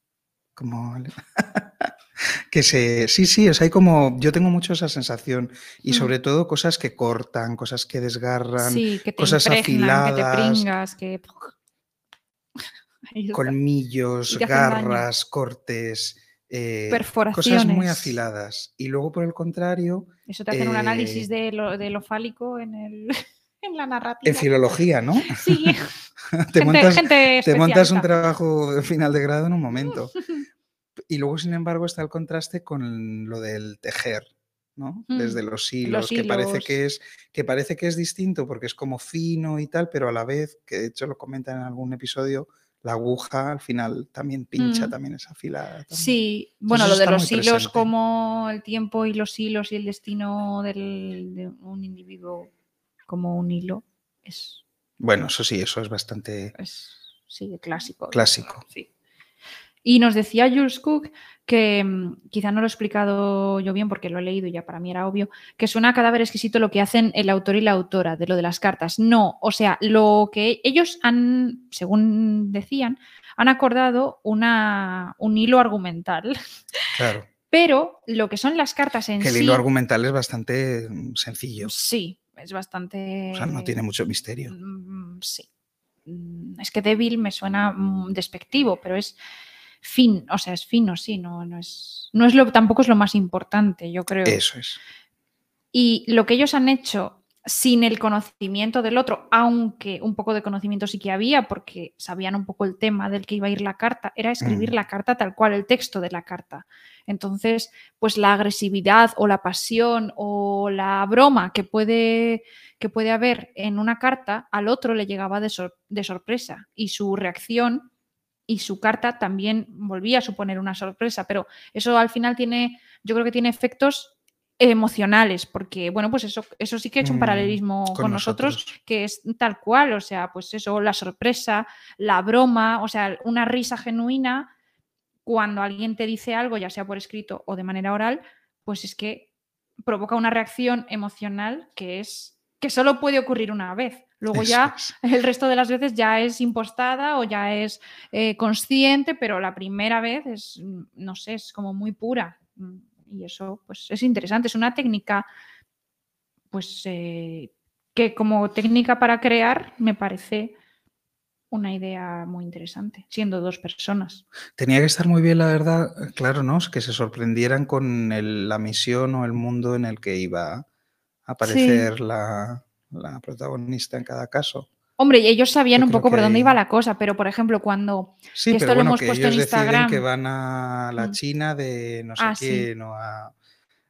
Como... que se... Sí, sí, o sea, hay como... Yo tengo mucho esa sensación y Mm. sobre todo cosas que cortan, cosas que desgarran, Sí, que te cosas impregnan, que te afiladas. pringas, que... Colmillos, garras, cortes, eh, cosas Perforaciones. muy afiladas. Y luego, por el contrario, Eso te hacen un análisis Eh, de lo, de lo fálico en, el, en la narrativa. en filología, ¿no? Sí, te, gente, montas, gente te montas un trabajo final de grado en un momento. Y luego, sin embargo, está el contraste con lo del tejer, ¿no? Mm, Desde los hilos, los que parece que es que parece que es distinto porque es como fino y tal, pero a la vez, que de hecho lo comentan en algún episodio, la aguja al final también pincha, Mm. también es afilada. también. Sí, bueno, lo de los hilos como el tiempo y los hilos y el destino del- de un individuo como un hilo es, Bueno, eso sí, eso es bastante es sí, clásico. clásico. Sí. Y nos decía Jules Cook que mm, quizá no lo he explicado yo bien porque lo he leído y ya para mí era obvio, que suena a cadáver exquisito lo que hacen el autor y la autora de lo de las cartas. No, o sea, lo que ellos han, según decían, han acordado una, un hilo argumental, Claro. pero lo que son las cartas en Que el sí, hilo argumental es bastante mm, sencillo. sí, es bastante... O sea, no tiene mucho misterio. Mm, Sí. Mm, Es que débil me suena mm, despectivo, pero es fin, o sea, es fino, sí, no, no es. No es lo, tampoco es lo más importante, yo creo. Eso es. Y lo que ellos han hecho sin el conocimiento del otro, aunque un poco de conocimiento sí que había, porque sabían un poco el tema del que iba a ir la carta, era escribir Mm. la carta tal cual, el texto de la carta. Entonces, pues la agresividad o la pasión o la broma que puede, que puede haber en una carta, al otro le llegaba de, sor- de sorpresa y su reacción y su carta también volvía a suponer una sorpresa, pero eso al final tiene, yo creo que tiene efectos emocionales, porque bueno, pues eso, eso sí que he hecho un Mm, paralelismo con, con nosotros, nosotros. que es tal cual, o sea, pues eso, la sorpresa, la broma, o sea, una risa genuina cuando alguien te dice algo, ya sea por escrito o de manera oral, pues es que provoca una reacción emocional que es que solo puede ocurrir una vez. Luego Eso ya es. el resto de las veces ya es impostada o ya es eh, consciente, pero la primera vez es, no sé, es como muy pura. Y eso, pues, es interesante. Es una técnica, pues, eh, que como técnica para crear me parece una idea muy interesante, siendo dos personas. Tenía que estar muy bien, la verdad, claro, ¿no? Que se sorprendieran con el- la misión o el mundo en el que iba a aparecer la, la protagonista en cada caso. Hombre, y ellos sabían un poco por dónde iba la cosa, pero por ejemplo, cuando Sí, Que pero esto lo bueno, hemos que puesto en ellos deciden Instagram. que van a la Mm. China de no sé Ah, sí. quién o a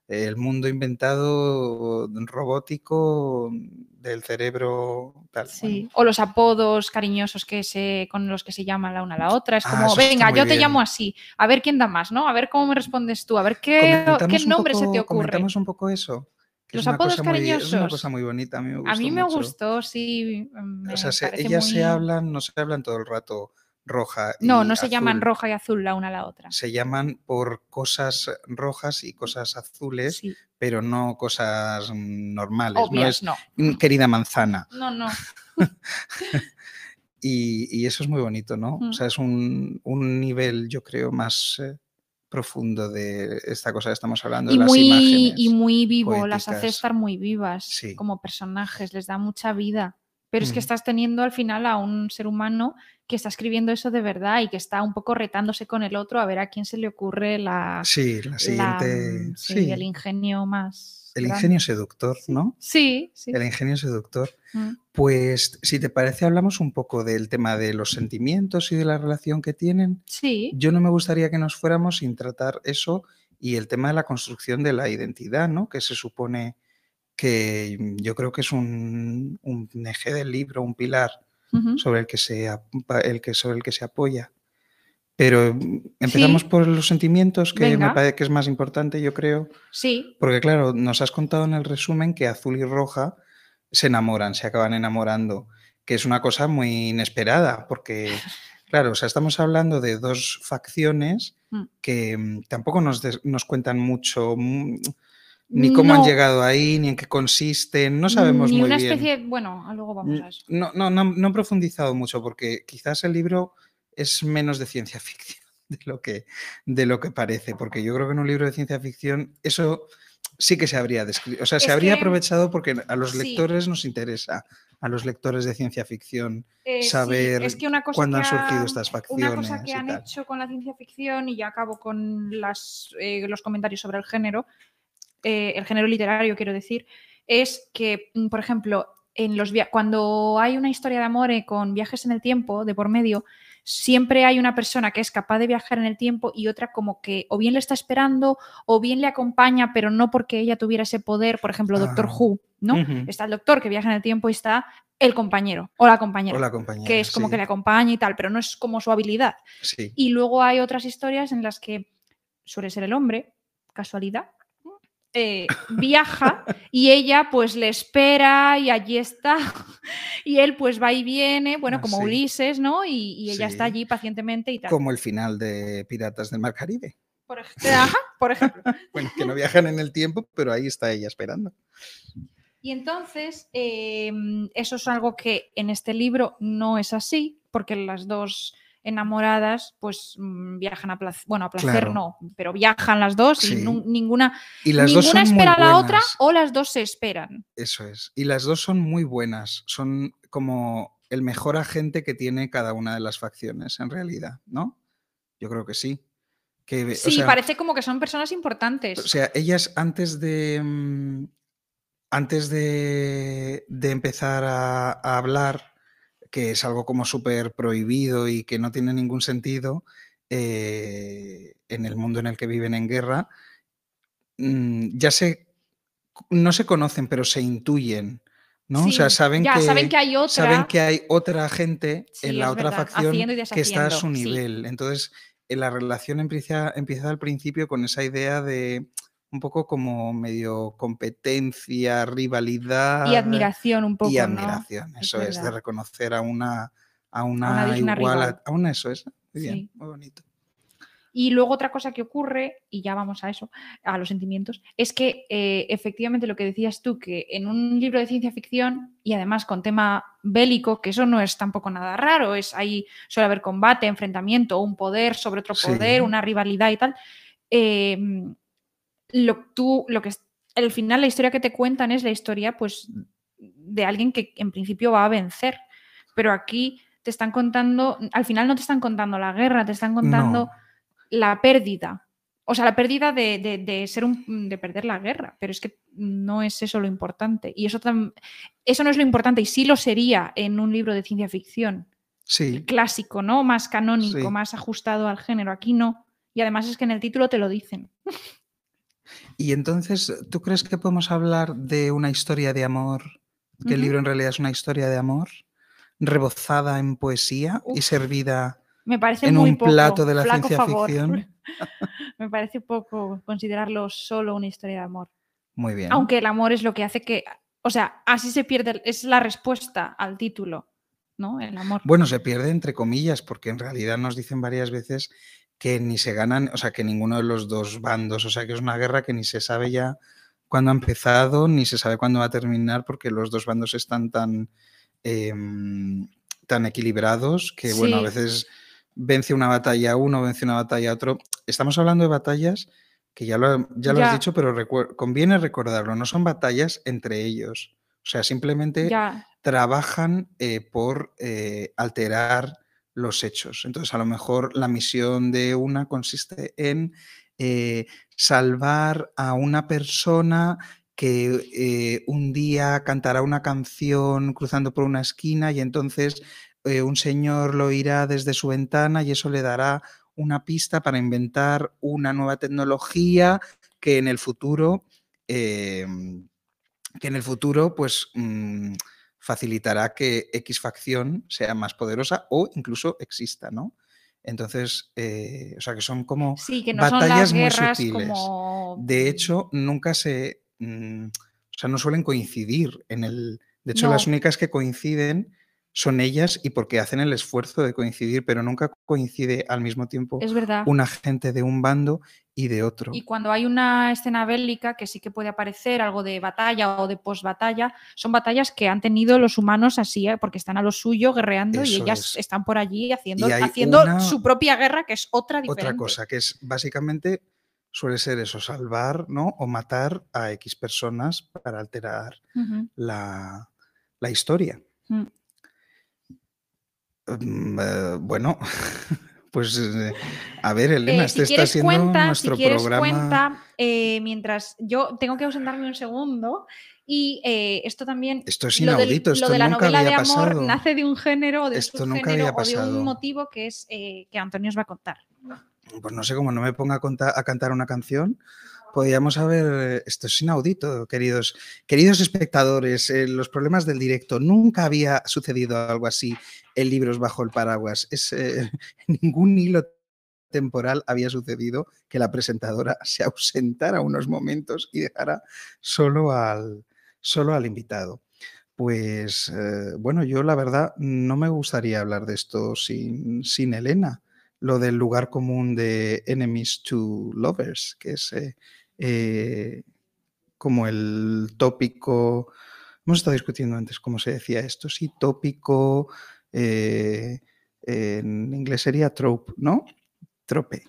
el mundo inventado robótico del cerebro tal. Sí, o los apodos cariñosos que se, con los que se llaman la una a la otra. Es Ah, como, venga, yo te llamo así, a ver quién da más, ¿no? A ver cómo me respondes tú, a ver qué, qué nombre se te ocurre. Comentamos un poco eso. Los apodos cosa muy- es una cariñosos. cosa muy bonita, a mí me gustó A mí me mucho. gustó, sí. me O sea, se- ellas se hablan, no se hablan todo el rato roja. No, y no se llaman roja y azul la una a la otra. Se llaman por cosas rojas y cosas azules, Sí, pero no cosas mm, normales. no es no. "Mm, querida manzana. No, no. Y, y eso es muy bonito, ¿no? Mm. O sea, es un, un nivel, yo creo, más eh, profundo de esta cosa que estamos hablando. Y las muy, imágenes. y muy vivo, las hace estar muy vivas Sí. como personajes, les da mucha vida. Pero es que estás teniendo al final a un ser humano que está escribiendo eso de verdad y que está un poco retándose con el otro a ver a quién se le ocurre la, Sí, la siguiente. mm, sí, sí, el ingenio más. El ingenio seductor, ¿no? Sí, sí. El ingenio seductor. Mm. Pues, si te parece, hablamos un poco del tema de los sentimientos y de la relación que tienen. Sí, Yo no me gustaría que nos fuéramos sin tratar eso y el tema de la construcción de la identidad, ¿no? Que se supone que yo creo que es un, un eje del libro, un pilar sobre el que se, el que, sobre el que se apoya. Pero empezamos Sí. por los sentimientos, que me parece que es más importante, yo creo. sí, Porque claro, nos has contado en el resumen que azul y roja se enamoran, se acaban enamorando, que es una cosa muy inesperada, porque claro, o sea, estamos hablando de dos facciones Mm. que mm, tampoco nos, nos cuentan mucho mm, ni cómo han llegado ahí, ni en qué consisten, no sabemos ni muy una bien. especie, bueno, luego vamos a eso. No, no, no, no he profundizado mucho porque quizás el libro es menos de ciencia ficción de lo que, de lo que parece, porque yo creo que en un libro de ciencia ficción eso sí que se habría descrito, o sea, se habría que- aprovechado porque a los sí. lectores nos interesa, a los lectores de ciencia ficción, Eh, sí, saber es que una cosa cuándo que han surgido estas Una facciones cosa que han tal. hecho con la ciencia ficción, y ya acabo con las, eh, los comentarios sobre el género, eh, el género literario, quiero decir, es que, mm, por ejemplo, en los cuando hay una historia de amor con viajes en el tiempo de por medio, siempre hay una persona que es capaz de viajar en el tiempo y otra como que o bien le está esperando o bien le acompaña, pero no porque ella tuviera ese poder, por ejemplo, Doctor Ah. Who, ¿no? Está el doctor que viaja en el tiempo y está el compañero o la compañera, O la compañera. que es como sí, que le acompaña y tal, pero no es como su habilidad. Sí. Y luego hay otras historias en las que suele ser el hombre, casualidad, eh, viaja y ella pues le espera y allí está. Y él pues va y viene, bueno, Ah, como sí. Ulises, ¿no? Y, y ella está allí pacientemente y tal. Como el final de Piratas del Mar Caribe. Por, ej- ajá, por ejemplo. Bueno, que no viajan en el tiempo, pero ahí está ella esperando. Y entonces, eh, eso es algo que en este libro no es así, porque las dos enamoradas pues mm, viajan a placer, bueno, a placer Claro. no, pero viajan las dos y Sí. ninguna, Y las dos ninguna espera a la otra o las dos se esperan. Eso es. Y las dos son muy buenas. Son como el mejor agente que tiene cada una de las facciones, en realidad, ¿no? Yo creo que sí. Que, o Sí, sea, parece como que son personas importantes. O sea, ellas antes de. mm, Antes de, de empezar a, a hablar, que es algo como súper prohibido y que no tiene ningún sentido eh, en el mundo en el que viven en guerra, mm, ya se. No se conocen, pero se intuyen. ¿no? o sea, saben ya, que, saben que hay otra. saben que hay otra gente Sí, en la otra verdad, facción que está a su deshaciendo, sí. nivel. Entonces, eh, la relación empieza, empieza al principio con esa idea de un poco como medio competencia, rivalidad y admiración un poco, y admiración. Es Eso es, de reconocer a una, a una, igual, a, una eso es. Muy bien, Sí. muy bonito. Y luego otra cosa que ocurre, y ya vamos a eso, a los sentimientos, es que eh, efectivamente lo que decías tú, que en un libro de ciencia ficción y además con tema bélico, que eso no es tampoco nada raro, es ahí suele haber combate, enfrentamiento, un poder sobre otro Sí. poder, una rivalidad y tal. eh, lo, tú, lo que es, al final la historia que te cuentan es la historia pues de alguien que en principio va a vencer, pero aquí te están contando, al final no te están contando la guerra, te están contando No. la pérdida. O sea, la pérdida de, de- de ser un, de perder la guerra, pero es que no es eso lo importante. Y eso, tam- eso no es lo importante, y sí lo sería en un libro de ciencia ficción Sí, clásico, ¿no? Más canónico, Sí. más ajustado al género. Aquí no. Y además es que en el título te lo dicen. Y entonces, ¿tú crees que podemos hablar de una historia de amor? Que el libro en realidad es una historia de amor, rebozada en poesía y servida Me parece en muy un poco. plato de la ciencia favor. ficción. Me parece poco considerarlo solo una historia de amor. Muy bien. Aunque el amor es lo que hace que. O sea, así se pierde. Es la respuesta al título, ¿no? El amor. Bueno, se pierde entre comillas, porque en realidad nos dicen varias veces que ni se ganan, o sea, que ninguno de los dos bandos, o sea, que es una guerra que ni se sabe ya cuándo ha empezado, ni se sabe cuándo va a terminar, porque los dos bandos están tan, em, tan equilibrados que, bueno, a veces vence una batalla uno, vence una batalla otro. Estamos hablando de batallas que ya lo, ya lo has dicho, pero conviene recordarlo, no son batallas entre ellos. O sea, simplemente ya. trabajan eh, por eh, alterar los hechos. Entonces, a lo mejor la misión de una consiste en eh, salvar a una persona que eh, un día cantará una canción cruzando por una esquina y entonces eh, un señor lo oirá desde su ventana y eso le dará una pista para inventar una nueva tecnología que en el futuro eh, que en el futuro pues mm, facilitará que X facción sea más poderosa o incluso exista, ¿no? Entonces, eh, o sea que son como Sí, que no son batallas las muy sutiles. como. De hecho, nunca se, mm, o sea, no suelen coincidir en el. De hecho, las únicas que coinciden son ellas y porque hacen el esfuerzo de coincidir, pero nunca coincide al mismo tiempo Es verdad. un agente de un bando y de otro. Y cuando hay una escena bélica que sí que puede aparecer algo de batalla o de posbatalla, son batallas que han tenido los humanos así, ¿eh? porque están a lo suyo guerreando y ellas es. están por allí haciendo, haciendo una- su propia guerra, que es otra diferente. Otra cosa, que es básicamente suele ser eso, salvar ¿no? o matar a X personas para alterar la, la historia. Mm. Mm, eh, bueno, pues eh, a ver, Elena, Eh, este si está quieres siendo cuenta, si nuestro quieres programa. cuenta, eh, mientras yo tengo que ausentarme un segundo Y esto también. Esto es lo del- inaudito, lo esto de la nunca novela había de amor pasado. nace de un género, de un Esto nunca había o de un motivo que es que Antonio os va a contar. Pues no sé cómo no me ponga a cantar una canción. Podríamos haber. Esto es inaudito, queridos, queridos espectadores. eh, los problemas del directo. Nunca había sucedido algo así en libros bajo el paraguas. Es, eh, ningún hilo temporal había sucedido que la presentadora se ausentara unos momentos y dejara solo al, solo al invitado. Pues eh, bueno, yo la verdad no me gustaría hablar de esto sin, sin Elena lo del lugar común de enemies to lovers, que es eh, eh, como el tópico, hemos estado discutiendo antes cómo se decía esto, sí, tópico, eh, en inglés sería trope, ¿no? Trope.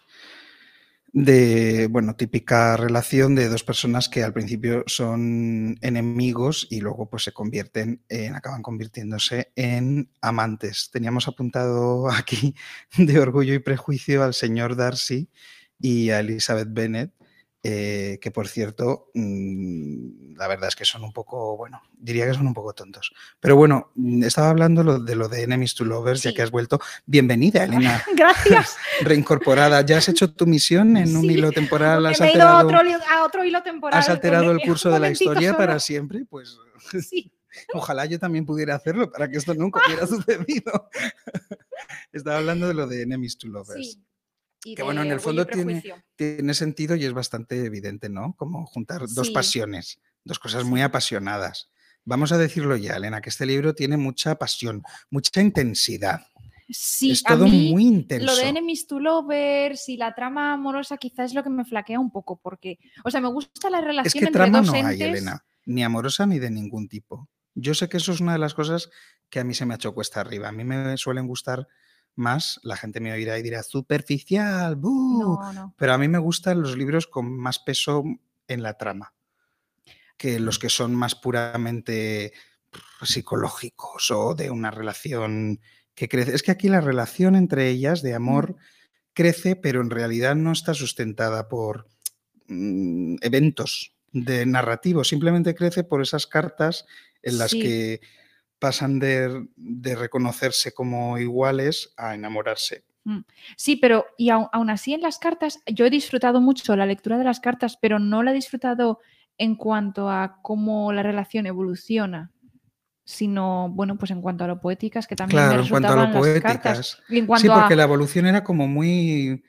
De, bueno, típica relación de dos personas que al principio son enemigos y luego pues se convierten en, acaban convirtiéndose en amantes. Teníamos apuntado aquí de Orgullo y Prejuicio al señor Darcy y a Elizabeth Bennet, eh, que por cierto, mm, la verdad es que son un poco, bueno, diría que son un poco tontos. Pero bueno, mm, estaba hablando lo- de lo de Enemies to Lovers, ya que has vuelto. Bienvenida, Elena, Gracias. reincorporada. ¿Ya has hecho tu misión en un hilo temporal? ¿Has me he ido a alterado, otro, li- a otro hilo temporal. has alterado el curso de la historia solo. para siempre? Pues Sí. Ojalá yo también pudiera hacerlo para que esto nunca hubiera sucedido. Estaba hablando de lo de Enemies to Lovers. sí. Y Que bueno, en el fondo tiene-. Tiene sentido y es bastante evidente, ¿no? Como juntar dos Sí. pasiones, dos cosas muy apasionadas. Vamos a decirlo ya, Elena, que este libro tiene mucha pasión, mucha intensidad. Sí, es a todo mí muy intenso. Lo de Enemies to Lovers y la trama amorosa quizás es lo que me flaquea un poco, porque, o sea, me gusta la relación Es que entre trama dos no hay. Elena, ni amorosa ni de ningún tipo. Yo sé que eso es una de las cosas que a mí se me ha hecho cuesta arriba. A mí me suelen gustar más, la gente me oirá y dirá, superficial, ¡buh! No, no. pero a mí me gustan los libros con más peso en la trama que los que son más puramente pff, psicológicos o de una relación que crece. Es que aquí la relación entre ellas de amor crece, pero en realidad no está sustentada por mm, eventos de narrativo, simplemente crece por esas cartas en las Sí. que pasan de, de reconocerse como iguales a enamorarse. Sí, pero y aún así en las cartas, yo he disfrutado mucho la lectura de las cartas, pero no la he disfrutado en cuanto a cómo la relación evoluciona, sino, bueno, pues en cuanto a lo poéticas, que también me Claro, en cuanto a lo las poéticas. En Sí, porque a- la evolución era como muy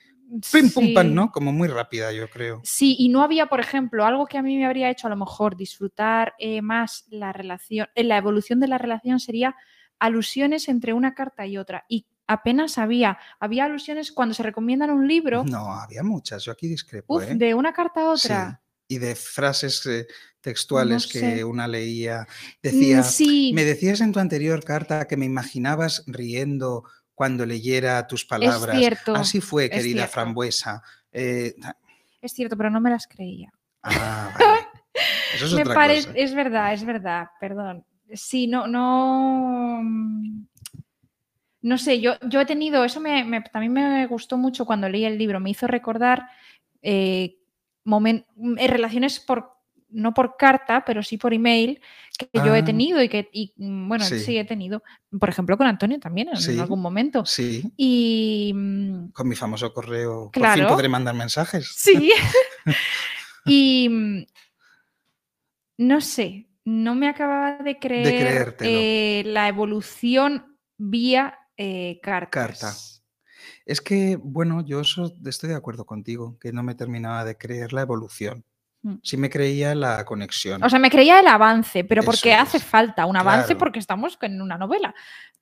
pim pum sí. ¿no? Como muy rápida, yo creo. Sí, y no había, por ejemplo, algo que a mí me habría hecho a lo mejor disfrutar eh, más la relación, en la evolución de la relación sería alusiones entre una carta y otra. Y apenas había, había alusiones cuando se recomiendan un libro, No, había muchas, yo aquí discrepo, uf, ¿eh? de una carta a Sí, otra. Y de frases eh, textuales que sé. una leía. Mm, Decía, sí, me decías en tu anterior carta que me imaginabas riendo cuando leyera tus palabras. cierto, Así fue, es querida frambuesa. Eh, es cierto, pero no me las creía. ah, vale. Eso es me otra parece, cosa. es verdad, es verdad, perdón. Sí, no, no. No sé, yo, yo he tenido, eso me, me- también me gustó mucho cuando leí el libro, me hizo recordar eh, momen- eh, relaciones por, no por carta, pero sí por email, que yo he Ah. tenido y que, y, mm, bueno, Sí. sí. he tenido, por ejemplo, con Antonio también en Sí, algún momento. Sí, Y con mi famoso correo. Por fin Claro. podré mandar mensajes. Sí. y mm, no sé, no me acababa de creer creértelo. eh, la evolución vía eh, cartas. Carta. Es que, bueno, yo estoy de acuerdo contigo, que no me terminaba de creer la evolución. Mm. Sí me creía la conexión. O sea, me creía el avance, pero porque hace falta un avance Claro. porque estamos en una novela.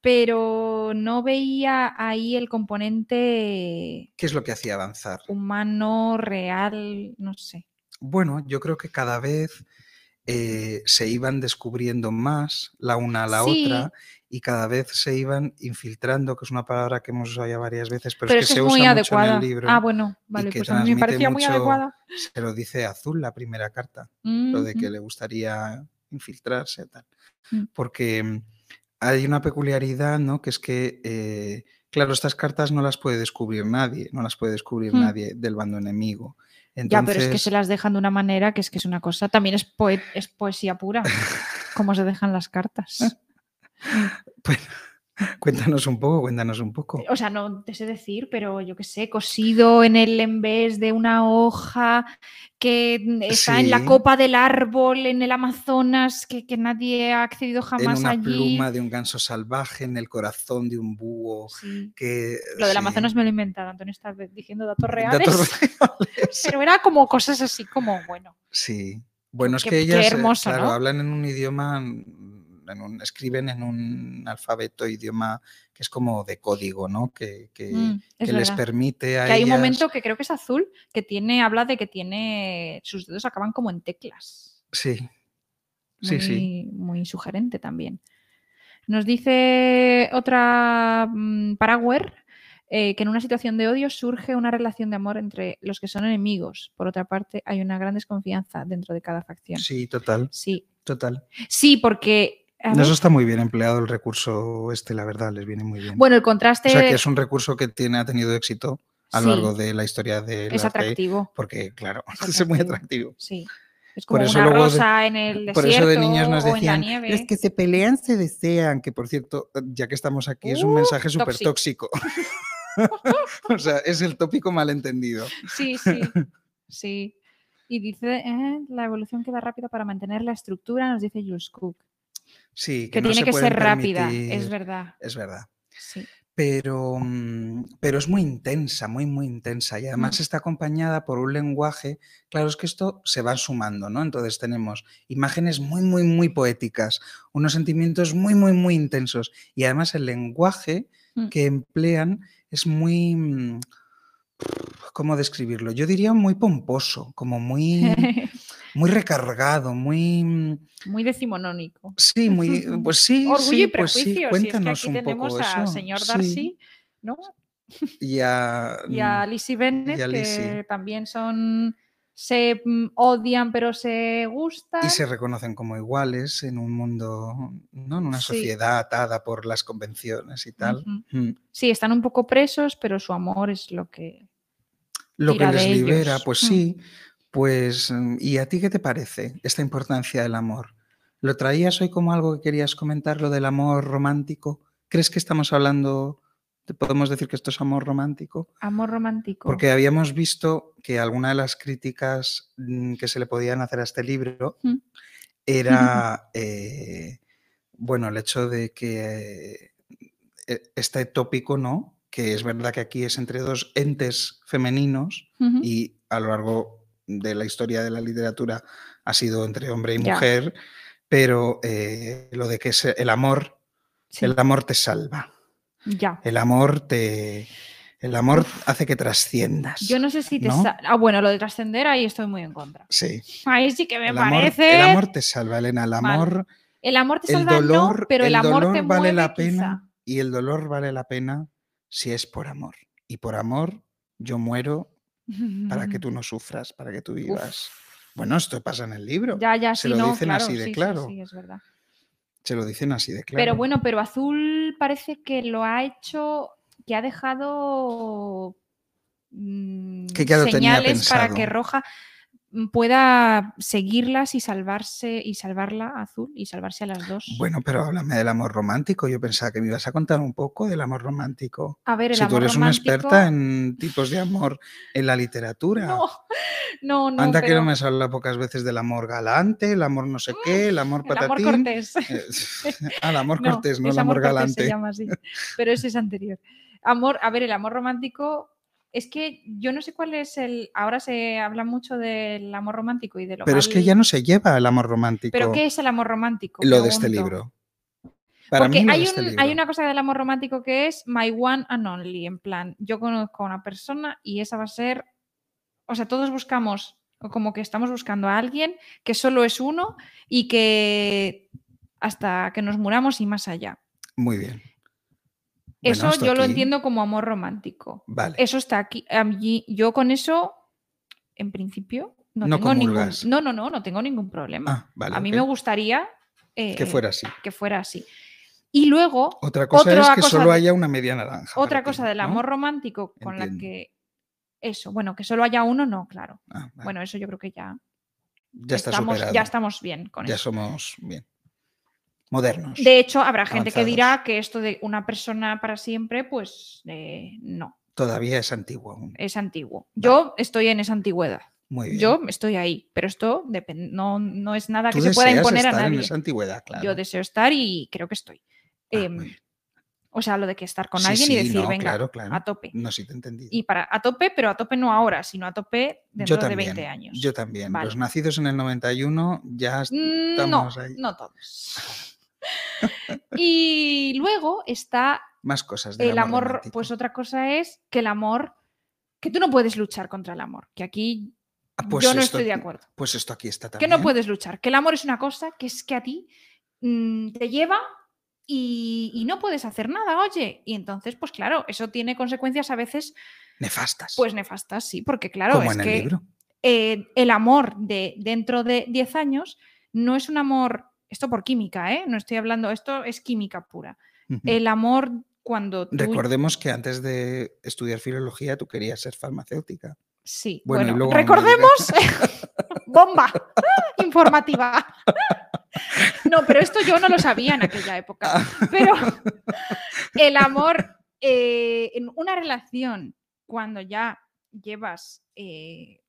Pero no veía ahí el componente ¿Qué es lo que hacía avanzar? humano, real, no sé. Bueno, yo creo que cada vez eh, se iban descubriendo más la una a la Sí. otra y cada vez se iban infiltrando, que es una palabra que hemos usado ya varias veces, pero, Pero, es es que que se es muy usa mucho en adecuada. el libro. ah, bueno, vale, pues a mí me parecía muy adecuada. Se lo dice Azul la primera carta. lo de que le gustaría infiltrarse, tal. Mm. Porque mm, hay una peculiaridad, ¿no? Que es que, eh, Claro, estas cartas no las puede descubrir nadie, no las puede descubrir Hmm. nadie del bando enemigo. Ya, pero es que se las dejan de una manera que es que es una cosa. También es, poe- es poesía pura. Cómo se dejan las cartas. pues, cuéntanos un poco, cuéntanos un poco. O sea, no te sé decir, pero yo qué sé, cosido en el en vez de una hoja que está en la copa del árbol en el Amazonas, que, que nadie ha accedido En jamás una allí. pluma de un ganso salvaje, en el corazón de un búho. Sí. Que, Lo del Amazonas me lo he inventado, Antonio está diciendo datos reales. datos reales. Pero era como cosas así como, bueno. Sí. Bueno, es Qué- que ellas, eh, hermoso, claro, ¿no? hablan en un idioma, en un- escriben en un alfabeto, idioma que es como de código, ¿no? Que, que- Mm, que les permite a Que hay un momento que creo que es azul, que tiene, habla de que tiene, sus dedos acaban como en teclas. Sí, sí, Muy, sí. muy sugerente también. Nos dice otra mm, Paraguer eh, que en una situación de odio surge una relación de amor entre los que son enemigos. Por otra parte, hay una gran desconfianza dentro de cada facción. Sí, total, Sí, total. sí, porque Eso está muy bien empleado el recurso este, la verdad, les viene muy bien. bueno, el contraste o sea que es un recurso que tiene, ha tenido éxito a lo Sí. largo de la historia del es atractivo. porque claro, Es es muy atractivo. Sí. Es Por como eso una luego de- rosa en el desierto Por eso de niños nos o en la decían, nieve. los que se pelean se desean, que por cierto, ya que estamos aquí, es un Uh, mensaje súper tóxico. tóxico. o sea, es el tópico malentendido. Sí, sí, sí. Y dice, eh, la evolución queda rápida para mantener la estructura, nos dice Jules Cook. Sí, Que no tiene se que ser rápida, es verdad. Es verdad. Sí. Pero, mm, pero es muy intensa, muy, muy intensa. Y además Mm. está acompañada por un lenguaje. Claro, es que esto se va sumando, ¿no? Entonces tenemos imágenes muy, muy, muy poéticas, unos sentimientos muy, muy, muy intensos. Y además el lenguaje Mm. que emplean es muy. mm, ¿Cómo describirlo? Yo diría muy pomposo, como muy, muy recargado, muy. mm, Muy decimonónico. Sí, muy. Pues sí. Orgullo sí, y pues sí, prejuicio. si es que Cuéntanos aquí un tenemos poco al eso. señor sí. Darcy, ¿no? Y a, Y a Lizzie Bennett, que también son. se mm, odian pero se gustan. y se reconocen como iguales en un mundo, ¿no? En una Sí. sociedad atada por las convenciones y tal. Mm. Sí, están un poco presos, pero su amor es lo que. Lo que les libera, ellos. pues Mm. sí. Pues, mm, ¿y a ti qué te parece esta importancia del amor? ¿Lo traías hoy como algo que querías comentar, lo del amor romántico? ¿Crees que estamos hablando, podemos decir que esto es amor romántico? Amor romántico. Porque habíamos visto que alguna de las críticas mm, que se le podían hacer a este libro Mm. era, eh, bueno, el hecho de que eh, este tópico, ¿no? Que es verdad que aquí es entre dos entes femeninos y a lo largo de la historia de la literatura ha sido entre hombre y Ya. mujer, pero eh, lo de que es el amor, Sí, el amor te salva, ya. el amor te... El amor hace que trasciendas. Yo no sé si te ¿no? Ah, bueno, lo de trascender ahí estoy muy en contra. Sí. Ahí sí que me el, amor, parece. el amor te salva, Elena. El Vale. amor, El amor te el salva, dolor, no, pero el, amor dolor te vale mueve la quizá. pena y el dolor vale la pena si es por amor. Y por amor yo muero para que tú no sufras, para que tú vivas. Bueno, esto pasa en el libro. Ya, ya, Se sí, lo no, dicen claro, así de sí, claro. sí, es verdad. Se lo dicen así de claro. Pero bueno, pero Azul parece que lo ha hecho, que ha dejado mm, ya lo tenía señales para que Roja mm, pueda seguirlas y salvarse y salvarla Azul y salvarse a las dos. Bueno, pero háblame del amor romántico. Yo pensaba que me ibas a contar un poco del amor romántico. a ver, el Si tú eres una experta en tipos de amor en la literatura. No, no, no. Anda que no me has hablado pocas veces del amor galante, el amor no sé qué, el amor el amor patatín. cortés. Eh, ah, el amor No, cortés, no el amor, galante. Se llama así, pero ese es anterior. Amor, a ver, el amor romántico. Es que yo no sé cuál es el. Ahora se habla mucho del amor romántico y de lo Pero es que ya no se lleva el amor romántico. ¿Pero qué es el amor romántico? lo de este libro. Para Porque mí, hay, este hay una cosa del amor romántico que es my one and only. En plan, yo conozco a una persona y esa va a ser. O sea, todos buscamos, o como que estamos buscando a alguien que solo es uno y que hasta que nos muramos y más allá. Muy bien. Eso yo lo entiendo como amor romántico. Vale. Eso está aquí. mí- yo con eso, en principio, no, No tengo ningún. No, no, no, no tengo ningún problema. Ah, vale. a mí me gustaría. Que eh, fuera así. que fuera así. Y luego, Otra cosa Otra es que cosa solo de- haya una media naranja. otra ti, cosa del ¿no? amor romántico con la que... Eso, bueno, que solo haya uno, no, claro. Ah, vale. Bueno, eso yo creo que ya, ya estamos, ya bien con Ya eso. somos bien. Modernos. De hecho, habrá gente que dirá que esto de una persona para siempre, pues eh, no, Todavía es antiguo aún. es antiguo. Yo estoy en esa antigüedad. Muy bien. Yo estoy ahí, pero esto no, no es nada Tú que se pueda imponer a estar en nadie. esa antigüedad, claro. Yo deseo estar y creo que estoy. Ah, Em, o sea, lo de que estar con Sí, alguien y decir, no, venga, claro, claro. a tope. No, sí te he entendido. Y para a tope, pero a tope no ahora, sino a tope dentro también. de 20 años. Yo también. Vale. Los nacidos en el 91 ya Mm, no, estamos ahí. no todos. y luego está más cosas del el amor, pues otra cosa es que el amor, que tú no puedes luchar contra el amor, que aquí Ah, pues yo no esto- estoy de acuerdo. Pues esto aquí está Que también. no puedes luchar, que el amor es una cosa que es que a ti mm, te lleva y, y no puedes hacer nada, oye. Y entonces, pues claro, eso tiene consecuencias a veces, Nefastas. pues nefastas, sí, porque claro, como es en el que libro. eh, el amor de dentro de 10 años no es un amor, esto por química, ¿eh? No estoy hablando, esto es química pura. El amor cuando tú... Recordemos que antes de estudiar filología tú querías ser farmacéutica. Sí, Bueno, recordemos, bomba informativa. No, pero esto yo no lo sabía en aquella época. Pero el amor eh, en una relación, cuando ya llevas, eh,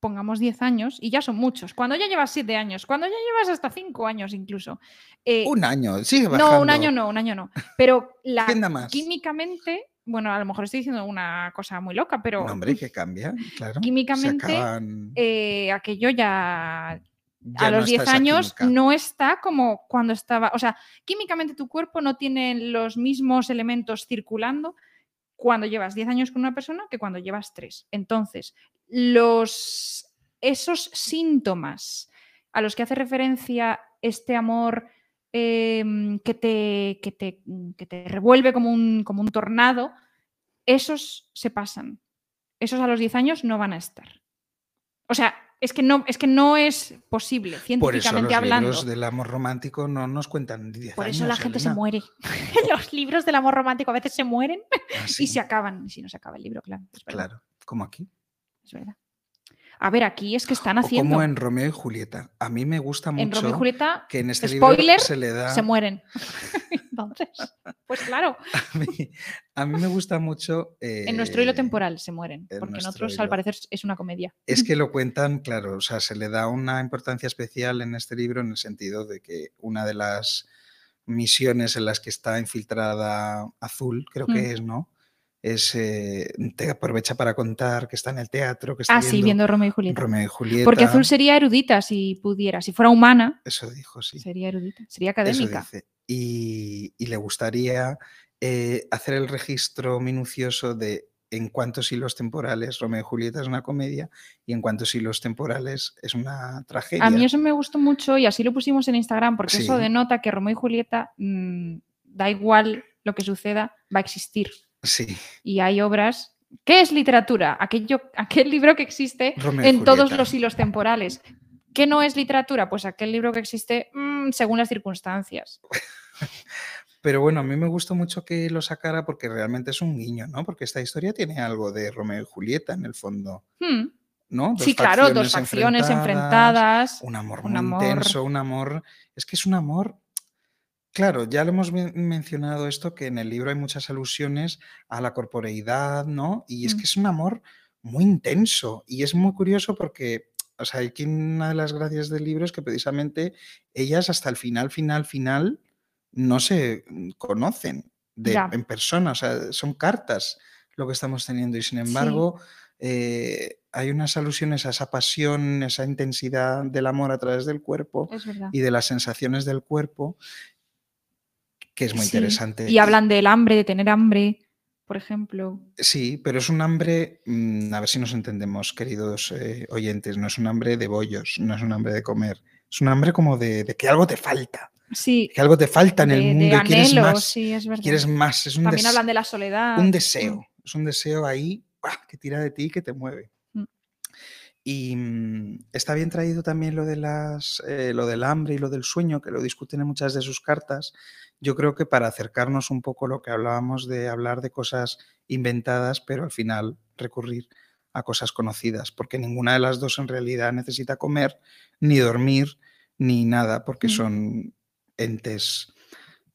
pongamos 10 años, y ya son muchos, cuando ya llevas 7 años, cuando ya llevas hasta 5 años incluso. eh, Un año, bajando. no, un año no, un año no. Pero la, químicamente, bueno, a lo mejor estoy diciendo una cosa muy loca, pero Un hombre que cambia, claro. Químicamente, acaban- eh, aquello ya ya a no los está 10 esa años no está como cuando estaba, o sea, químicamente tu cuerpo no tiene los mismos elementos circulando cuando llevas 10 años con una persona que cuando llevas 3. Entonces, los, esos síntomas a los que hace referencia este amor em, que, te, que, te, que te revuelve como un, como un tornado, esos se pasan. Esos a los 10 años no van a estar. O sea, es que no es, que no es posible, Por eso científicamente los hablando. libros del amor romántico no nos cuentan 10 Por años. eso la gente se muere. Los libros del amor romántico a veces se mueren Ah, y se acaban. Y si no se acaba el libro, claro. Claro, como aquí. Es verdad. A ver, aquí es que están haciendo. como en Romeo y Julieta. A mí me gusta mucho En Romeo y Julieta que en este spoiler, libro se le da... se mueren. Entonces, pues claro, A mí, a mí me gusta mucho... en nuestro hilo eh, temporal se mueren. en Porque en otros, al parecer, es una comedia. Es que lo cuentan, claro, o sea, se le da una importancia especial en este libro en el sentido de que una de las misiones en las que está infiltrada Azul, creo que Mm. es, ¿no? Es, eh, te aprovecha para contar que está en el teatro, que está Ah, sí, viendo Romeo y Julieta. Romeo y Julieta. Porque Azul sería erudita si pudiera. Si fuera humana, Eso dijo, sí. sería erudita. Sería Eso académica. dice. Y, y le gustaría eh, hacer el registro minucioso de en cuántos hilos temporales Romeo y Julieta es una comedia y en cuántos hilos temporales es una tragedia. A mí eso me gustó mucho y así lo pusimos en Instagram porque eso denota que Romeo y Julieta, mm, da igual lo que suceda, va a existir. Sí, Y hay obras. ¿Qué es literatura? Aquello, aquel libro que existe Romeo en todos los hilos temporales. ¿Qué no es literatura? Pues aquel libro que existe mm, según las circunstancias. Pero bueno, a mí me gustó mucho que lo sacara porque realmente es un guiño, ¿no? Porque esta historia tiene algo de Romeo y Julieta en el fondo, Hmm, ¿no? Dos Sí, claro, dos facciones enfrentadas. un amor un muy amor- intenso, un amor. Es que es un amor. Claro, ya lo hemos men- mencionado esto, que en el libro hay muchas alusiones a la corporeidad, ¿no? Y es Mm. que es un amor muy intenso. Y es muy curioso porque, o sea, aquí una de las gracias del libro es que precisamente ellas hasta el final, final, final, no se mm, conocen de, Ya. en persona. O sea, son cartas lo que estamos teniendo. Y sin Sí. embargo, eh, hay unas alusiones a esa pasión, esa intensidad del amor a través del cuerpo Es verdad. y de las sensaciones del cuerpo, que es muy Sí, interesante. Y hablan del hambre, de tener hambre, por ejemplo. Sí, pero es un hambre, mm, a ver si nos entendemos, queridos eh, oyentes, no es un hambre de bollos, no es un hambre de comer, es un hambre como de, de que algo te falta, Sí, que algo te falta en de, el de mundo y quieres más, sí, es verdad. quieres más, es un, También hablan de la soledad. un Mm. deseo, es un deseo ahí ¡buah! que tira de ti y que te mueve. Mm. Y mm, está bien traído también lo, de las, eh, lo del hambre y lo del sueño, que lo discuten en muchas de sus cartas, yo creo que para acercarnos un poco a lo que hablábamos de hablar de cosas inventadas, pero al final recurrir a cosas conocidas, porque ninguna de las dos en realidad necesita comer, ni dormir, ni nada, porque son entes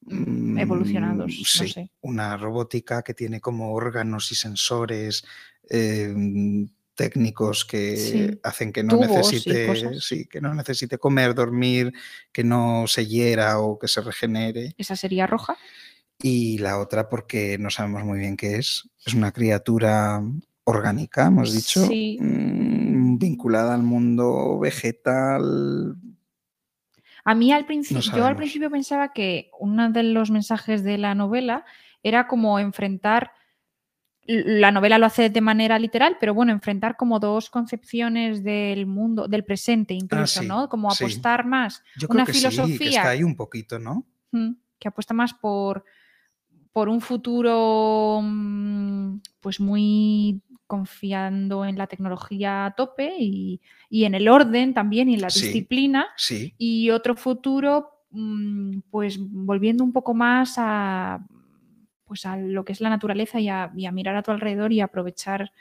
Mm, evolucionados, mm, no sí, sé. una robótica que tiene como órganos y sensores eh, técnicos que Sí, hacen que no tubos necesite, sí, que no necesite comer, dormir, que no se hiera o que se regenere. ¿Esa sería roja? Y la otra porque no sabemos muy bien qué es. Es una criatura orgánica, hemos dicho, Sí. mm, vinculada al mundo vegetal. A mí al principio, yo al principio pensaba que uno de los mensajes de la novela era como enfrentar, la novela lo hace de manera literal, pero bueno, enfrentar como dos concepciones del mundo, del presente incluso, Ah, sí, ¿no? Como sí. apostar más, Yo creo una que sí, que filosofía está ahí un poquito, ¿no? mm, que apuesta más por, por un futuro mm, pues muy confiando en la tecnología a tope y, y en el orden también y en la disciplina Sí, y otro futuro, mm, pues volviendo un poco más a, pues a lo que es la naturaleza y a, y a mirar a tu alrededor y aprovechar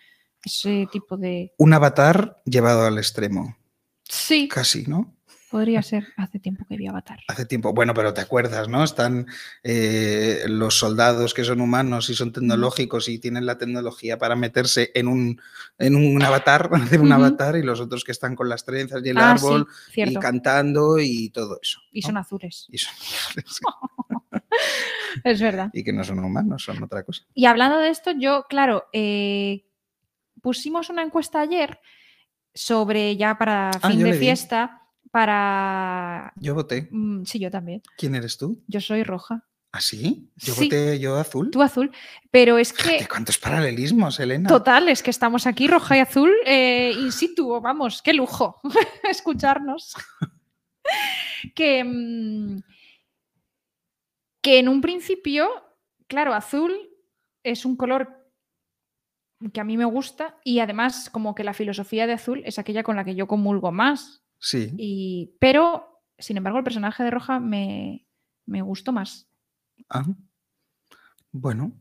ese tipo de... un avatar llevado al extremo, Sí, casi, ¿no? Podría ser. Hace tiempo que vi Avatar. Hace tiempo, bueno, pero te acuerdas, ¿no? Están eh, los soldados que son humanos y son tecnológicos y tienen la tecnología para meterse en un, en un avatar, hacer un avatar, y los otros que están con las trenzas y el Ah, árbol sí, y cantando y todo eso. Y son azules. Y son- Es verdad. y que no son humanos, son otra cosa. Y hablando de esto, yo, claro, eh, pusimos una encuesta ayer sobre ya para Ah, fin de fiesta, para... Yo voté. mm, sí, yo también. ¿Quién eres tú? Yo soy roja. ¿Ah, sí? Yo Sí. voté yo azul. Tú azul. Pero es Fíjate que... cuántos paralelismos, Elena. Total, es que estamos aquí roja y azul eh, in situ, vamos, qué lujo escucharnos. que, mm, que en un principio, claro, azul es un color que a mí me gusta y además como que la filosofía de azul es aquella con la que yo comulgo más. Sí. Y, pero, sin embargo, el personaje de roja me, me gustó más. Ah. Bueno,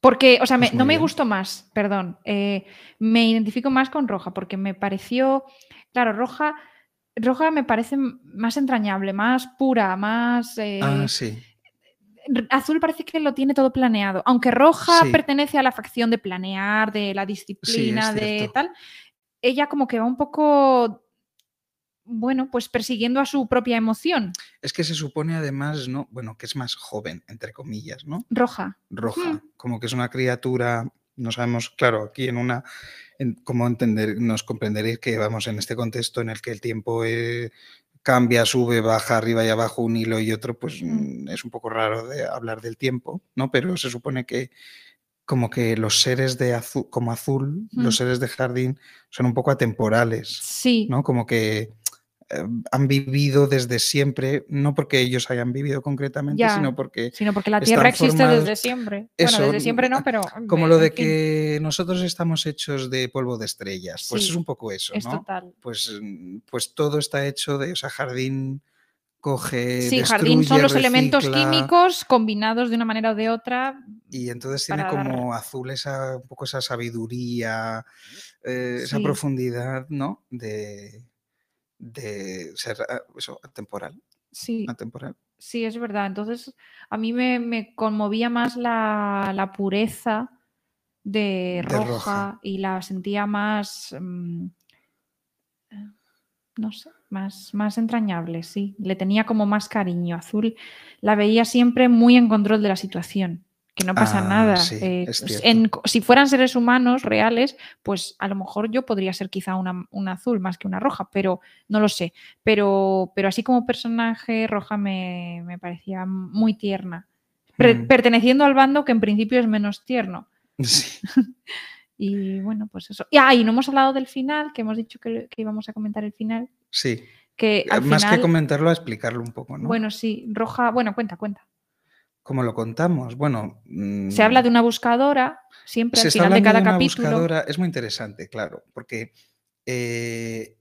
Porque, o sea, me- Pues muy no me bien. gustó más, perdón. eh, me identifico más con Roja, porque me pareció, claro, Roja, Roja me parece más entrañable, más pura, más... eh, ah, sí. r- Azul parece que lo tiene todo planeado. Aunque Roja Sí. pertenece a la facción de planear, de la disciplina, de tal, ella como que va un poco, bueno, pues persiguiendo a su propia emoción. Es que se supone además, ¿no? Bueno, que es más joven, entre comillas, ¿no? Roja. Roja, Hmm. como que es una criatura, no sabemos, claro, aquí en una, en cómo entender, nos comprenderéis que vamos en este contexto en el que el tiempo eh, cambia, sube, baja, arriba y abajo un hilo y otro, pues Mm. mm, es un poco raro de hablar del tiempo, ¿no? Pero se supone que como que los seres de azul, como azul, Mm. los seres de jardín son un poco atemporales, Sí. ¿no? Como que han vivido desde siempre, no porque ellos hayan vivido concretamente, Ya. sino porque Sino porque la Tierra existe formados- desde siempre. Eso, bueno, desde siempre no, pero... como lo de fin, que nosotros estamos hechos de polvo de estrellas, pues Sí, es un poco eso, Es ¿no? total. Pues, mm, pues todo está hecho de, o sea, jardín coge, Sí, jardín son los elementos químicos combinados de una manera o de otra. y entonces tiene dar- como azul esa, un poco esa sabiduría, eh, esa profundidad, ¿no? De, de ser ah, eso, atemporal, Sí, atemporal. sí, es verdad. Entonces, a mí me, me conmovía más la, la pureza de, De roja, Roja. y la sentía más, mm, eh, no sé, más, más entrañable, sí. Le tenía como más cariño. Azul la veía siempre muy en control de la situación. Que no pasa Ah, nada. sí, eh, es s- cierto. en co- si fueran seres humanos reales, pues a lo mejor yo podría ser quizá una, una azul más que una roja, pero no lo sé. Pero, pero así como personaje, roja me, me parecía muy tierna. Mm. Perteneciendo al bando que en principio es menos tierno. Sí. Y bueno, pues eso. Y, ah, y no hemos hablado del final, que hemos dicho que, que íbamos a comentar el final. sí. Que al Más final, que comentarlo, a explicarlo un poco, ¿no? bueno, sí, roja, bueno, cuenta, cuenta. ¿Cómo lo contamos? Bueno. Se habla mm, de una buscadora, siempre al final de cada una capítulo. buscadora. Es muy interesante, claro, porque eh,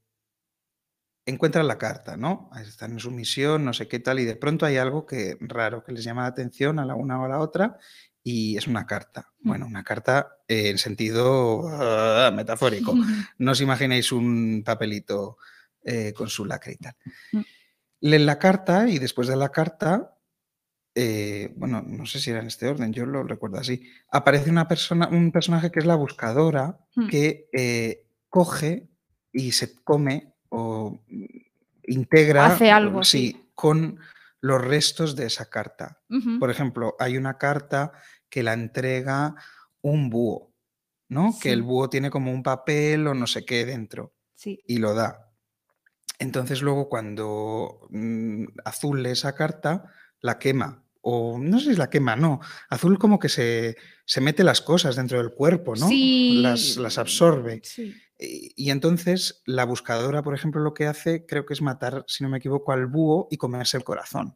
encuentran la carta, ¿no? Están en su misión, no sé qué tal, y de pronto hay algo que raro que les llama la atención a la una o a la otra, y es una carta. Mm. Bueno, una carta en sentido ah, metafórico. No os imaginéis un papelito eh, con su lacre y tal. Mm. Leen la carta y después de la carta, eh, bueno, no sé si era en este orden, yo lo recuerdo así, aparece una persona, un personaje que es la buscadora, Mm. que eh, coge y se come o integra, Hace algo, sí, sí. con los restos de esa carta. Por ejemplo, hay una carta que la entrega un búho, ¿no? Que el búho tiene como un papel o no sé qué dentro Sí. y lo da. Entonces luego cuando mm, Azul lee esa carta, la quema. O no sé si la quema, no. Azul como que se, se mete las cosas dentro del cuerpo, ¿no? Sí. Las, las absorbe. Sí. Y, y entonces la buscadora, por ejemplo, lo que hace creo que es matar, si no me equivoco, al búho y comerse el corazón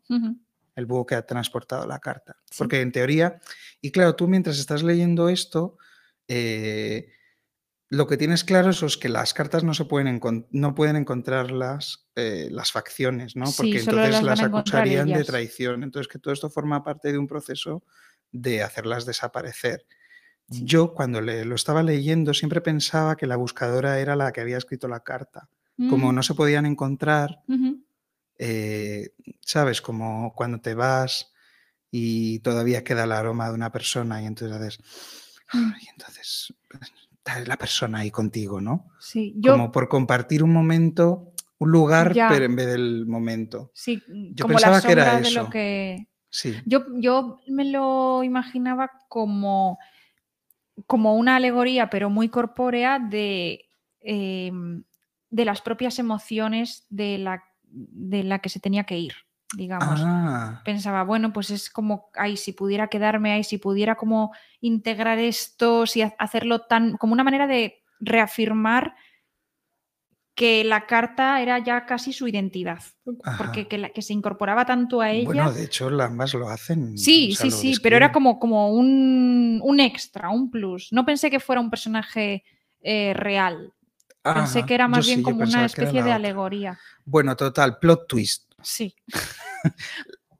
el búho que ha transportado la carta. Sí. Porque en teoría, y claro, tú mientras estás leyendo esto, eh, lo que tienes claro eso es que las cartas no se pueden, no pueden encontrarlas eh, las facciones, ¿no? Porque entonces las acusarían de traición. Entonces que todo esto forma parte de un proceso de hacerlas desaparecer. Sí. Yo cuando le- lo estaba leyendo siempre pensaba que la buscadora era la que había escrito la carta. Como Mm. no se podían encontrar, eh, ¿sabes? Como cuando te vas y todavía queda el aroma de una persona y entonces haces, Mm. y entonces está la persona ahí contigo, ¿no? Sí. Yo, Como por compartir un momento, un lugar, Ya. pero en vez del momento. sí, yo como la pensaba que era de eso. lo que. Sí. Yo, yo me lo imaginaba como, como una alegoría, pero muy corpórea, de, em, de las propias emociones de la, de la que se tenía que ir, digamos. Ah, Pensaba, bueno, pues es como, ay, si pudiera quedarme ahí, si pudiera como integrar esto, si ha- hacerlo tan, como una manera de reafirmar que la carta era ya casi su identidad, porque que, la- que se incorporaba tanto a ella. bueno, de hecho, ambas lo hacen. Sí, o sea, sí, sí, pero era como, como un, un extra, un plus. No pensé que fuera un personaje eh, real. Pensé que era yo más bien sí, como una especie de alegoría. Bueno, total, plot twist. Sí.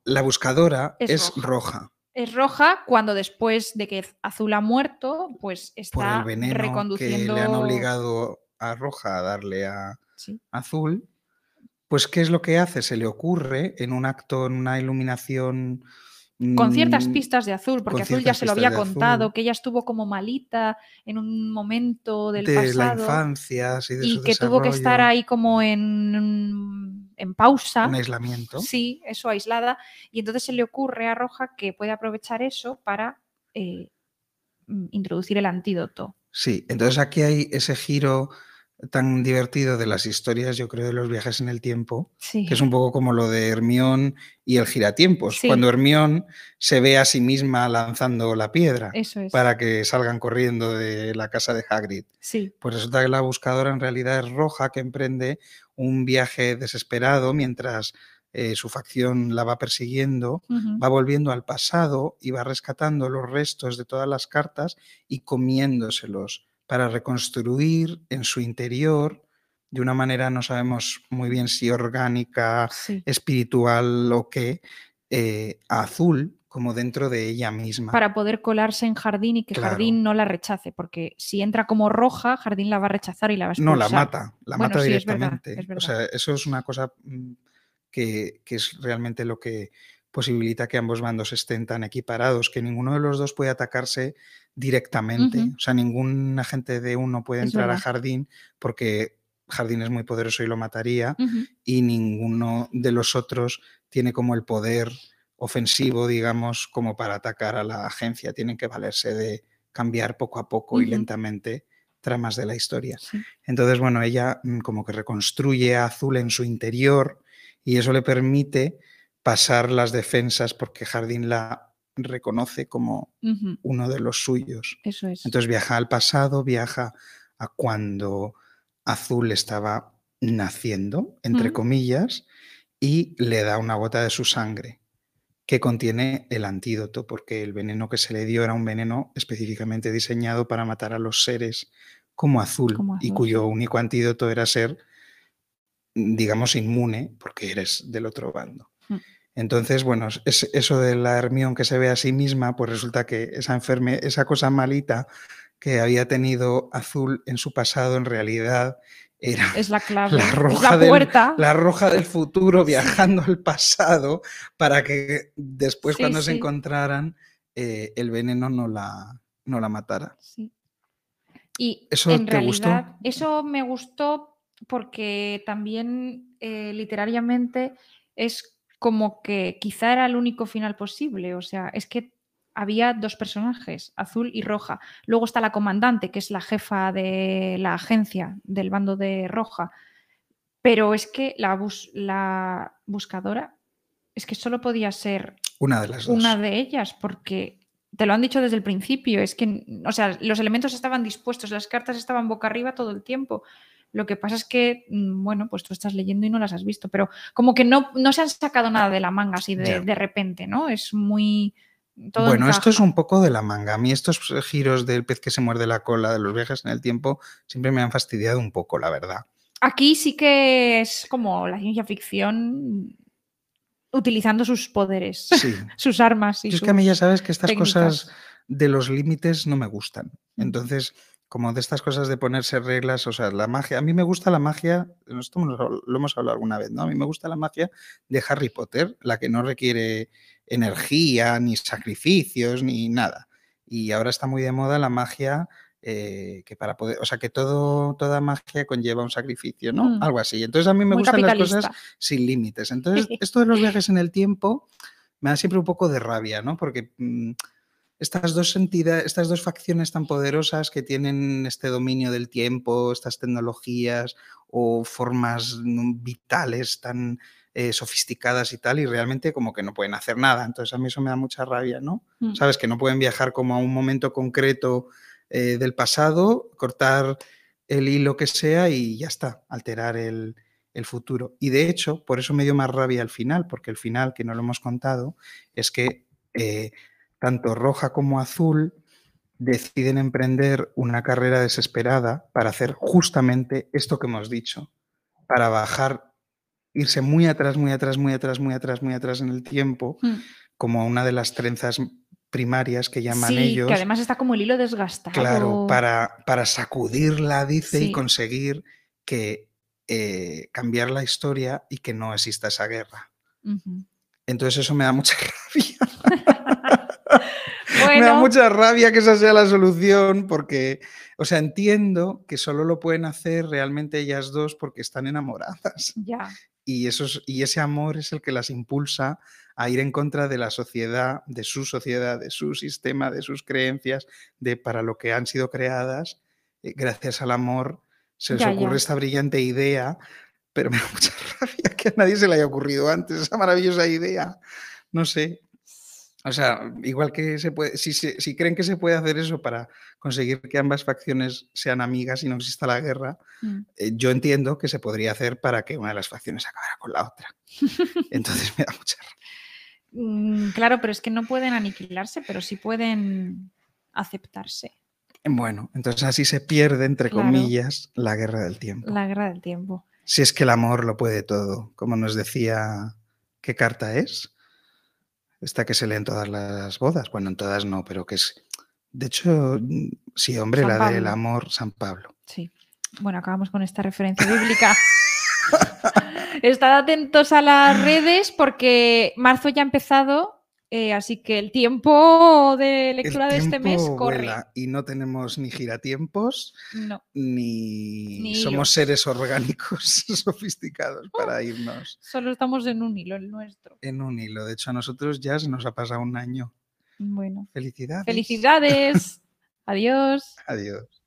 La buscadora Es es, roja. roja. Es roja cuando después de que Azul ha muerto, pues por el está veneno reconduciendo. que le han obligado a Roja a darle a Sí. Azul, pues ¿qué es lo que hace? Se le ocurre en un acto, en una iluminación... Con ciertas mm, pistas de Azul, porque Azul ya se lo había contado, Azul. que ella estuvo como malita en un momento del de la infancia, de y su que tuvo que estar ahí como en, en pausa. un aislamiento. Sí, eso aislada. Y entonces se le ocurre a Roja que puede aprovechar eso para eh, mm, introducir el antídoto. Sí, entonces aquí hay ese giro tan divertido de las historias, yo creo, de los viajes en el tiempo, Sí. que es un poco como lo de Hermión y el giratiempos, Sí. cuando Hermión se ve a sí misma lanzando la piedra es. para que salgan corriendo de la casa de Hagrid. Sí. Pues resulta que la buscadora en realidad es Roja, que emprende un viaje desesperado mientras eh, su facción la va persiguiendo, va volviendo al pasado y va rescatando los restos de todas las cartas y comiéndoselos para reconstruir en su interior de una manera no sabemos muy bien si orgánica, Sí. espiritual o qué, eh, a azul como dentro de ella misma. Para poder colarse en Jardín y que Claro. Jardín no la rechace, porque si entra como roja, Jardín la va a rechazar y la va a No, expulsar. la mata, la Bueno, mata sí, es verdad, directamente. O sea, eso es una cosa mm, que, que es realmente lo que posibilita que ambos bandos estén tan equiparados, que ninguno de los dos puede atacarse directamente. O sea, ningún agente de uno puede Es entrar a. Jardín porque Jardín es muy poderoso y lo mataría, y ninguno de los otros tiene como el poder ofensivo, digamos, como para atacar a la agencia. Tienen que valerse de cambiar poco a poco y lentamente tramas de la historia. Sí. Entonces, bueno, ella mm, como que reconstruye a Azul en su interior y eso le permite pasar las defensas porque Jardín la reconoce como uno de los suyos. Eso es. Entonces viaja al pasado, viaja a cuando Azul estaba naciendo, entre comillas, y le da una gota de su sangre que contiene el antídoto, porque el veneno que se le dio era un veneno específicamente diseñado para matar a los seres como azul, Como y cuyo único antídoto era ser digamos, inmune porque eres del otro bando. Mm. Entonces, bueno, es, eso de la Hermión que se ve a sí misma, pues resulta que esa enferme, esa cosa malita que había tenido Azul en su pasado, en realidad era Es la clave. la es roja, la del, puerta. la roja del futuro viajando al pasado para que después Sí, cuando se encontraran eh, el veneno no la, no la matara. Sí. Y ¿Eso en te gustó? realidad, eso me gustó porque también eh, literariamente es como que quizá era el único final posible. O sea, es que había dos personajes, azul y roja. Luego está la comandante, que es la jefa de la agencia del bando de roja. Pero es que la, bus- la buscadora es que solo podía ser Una de las dos. una de ellas, porque te lo han dicho desde el principio, es que, o sea, los elementos estaban dispuestos, las cartas estaban boca arriba todo el tiempo. Lo que pasa es que, mm, bueno, pues tú estás leyendo y no las has visto, pero como que no, no se han sacado nada de la manga así de, de repente, ¿no? Es muy... todo bueno, esto es un poco de la manga. A mí estos giros del pez que se muerde la cola, de los viajes en el tiempo, siempre me han fastidiado un poco, la verdad. Aquí sí que es como la ciencia ficción utilizando sus poderes, Sí. sus armas. Y Yo es que a mí ya sabes que estas técnicas. cosas de los límites no me gustan. Mm. Entonces, como de estas cosas de ponerse reglas, o sea, la magia, a mí me gusta la magia, esto lo hemos hablado alguna vez, ¿no? A mí me gusta la magia de Harry Potter, la que no requiere energía, ni sacrificios, ni nada. Y ahora está muy de moda la magia eh, que para poder, o sea, que todo, toda magia conlleva un sacrificio, ¿no? Mm. Algo así. Entonces a mí me Muy gustan las cosas sin límites. Entonces, esto de los viajes en el tiempo me da siempre un poco de rabia, ¿no? Porque mm, estas dos entidades, estas dos facciones tan poderosas que tienen este dominio del tiempo, estas tecnologías o formas mm, vitales tan eh, sofisticadas y tal, y realmente como que no pueden hacer nada. Entonces a mí eso me da mucha rabia, ¿no? Mm. ¿Sabes? Que no pueden viajar como a un momento concreto eh, del pasado, cortar el hilo que sea y ya está, alterar el, el futuro. Y de hecho, por eso me dio más rabia al final, porque el final, que no lo hemos contado, es que eh, tanto roja como azul deciden emprender una carrera desesperada para hacer justamente esto que hemos dicho, para bajar, irse muy atrás, muy atrás, muy atrás, muy atrás, muy atrás en el tiempo, Mm. como una de las trenzas primarias que llaman Sí, ellos. que además está como el hilo desgastado. Claro, para, para sacudirla, dice, Sí. y conseguir que eh, cambiar la historia y que no exista esa guerra. Entonces eso me da mucha rabia. Me da mucha rabia que esa sea la solución porque, o sea, entiendo que solo lo pueden hacer realmente ellas dos porque están enamoradas. ya. Y, y ese amor es el que las impulsa a ir en contra de la sociedad, de su sociedad, de su sistema, de sus creencias, de para lo que han sido creadas. eh, gracias al amor se les Ya, ocurre ya. esta brillante idea, pero me da mucha rabia que a nadie se le haya ocurrido antes esa maravillosa idea. No sé. O sea, igual que se puede, si, creen que se puede hacer eso para conseguir que ambas facciones sean amigas y no exista la guerra, Mm. eh, yo entiendo que se podría hacer para que una de las facciones acabara con la otra. Entonces me da mucha rabia. Mm, Claro, pero es que no pueden aniquilarse, pero sí pueden aceptarse. Bueno, entonces así se pierde, entre Claro. comillas, la guerra del tiempo. La guerra del tiempo. Si es que el amor lo puede todo, como nos decía, ¿qué carta es? Esta que se lee en todas las bodas. Bueno, en todas no, pero que es... De hecho, mm, sí, hombre, San la del amor, San Pablo. Sí. Bueno, acabamos con esta referencia bíblica. Estad atentos a las redes porque marzo ya ha empezado, eh, así que el tiempo de lectura el de este mes corre. y no tenemos ni giratiempos, No, ni, Ni somos seres orgánicos sofisticados para irnos solo estamos en un hilo, el nuestro. en un hilo. De hecho, a nosotros ya se nos ha pasado un año. Bueno, Felicidades. felicidades. Adiós. Adiós.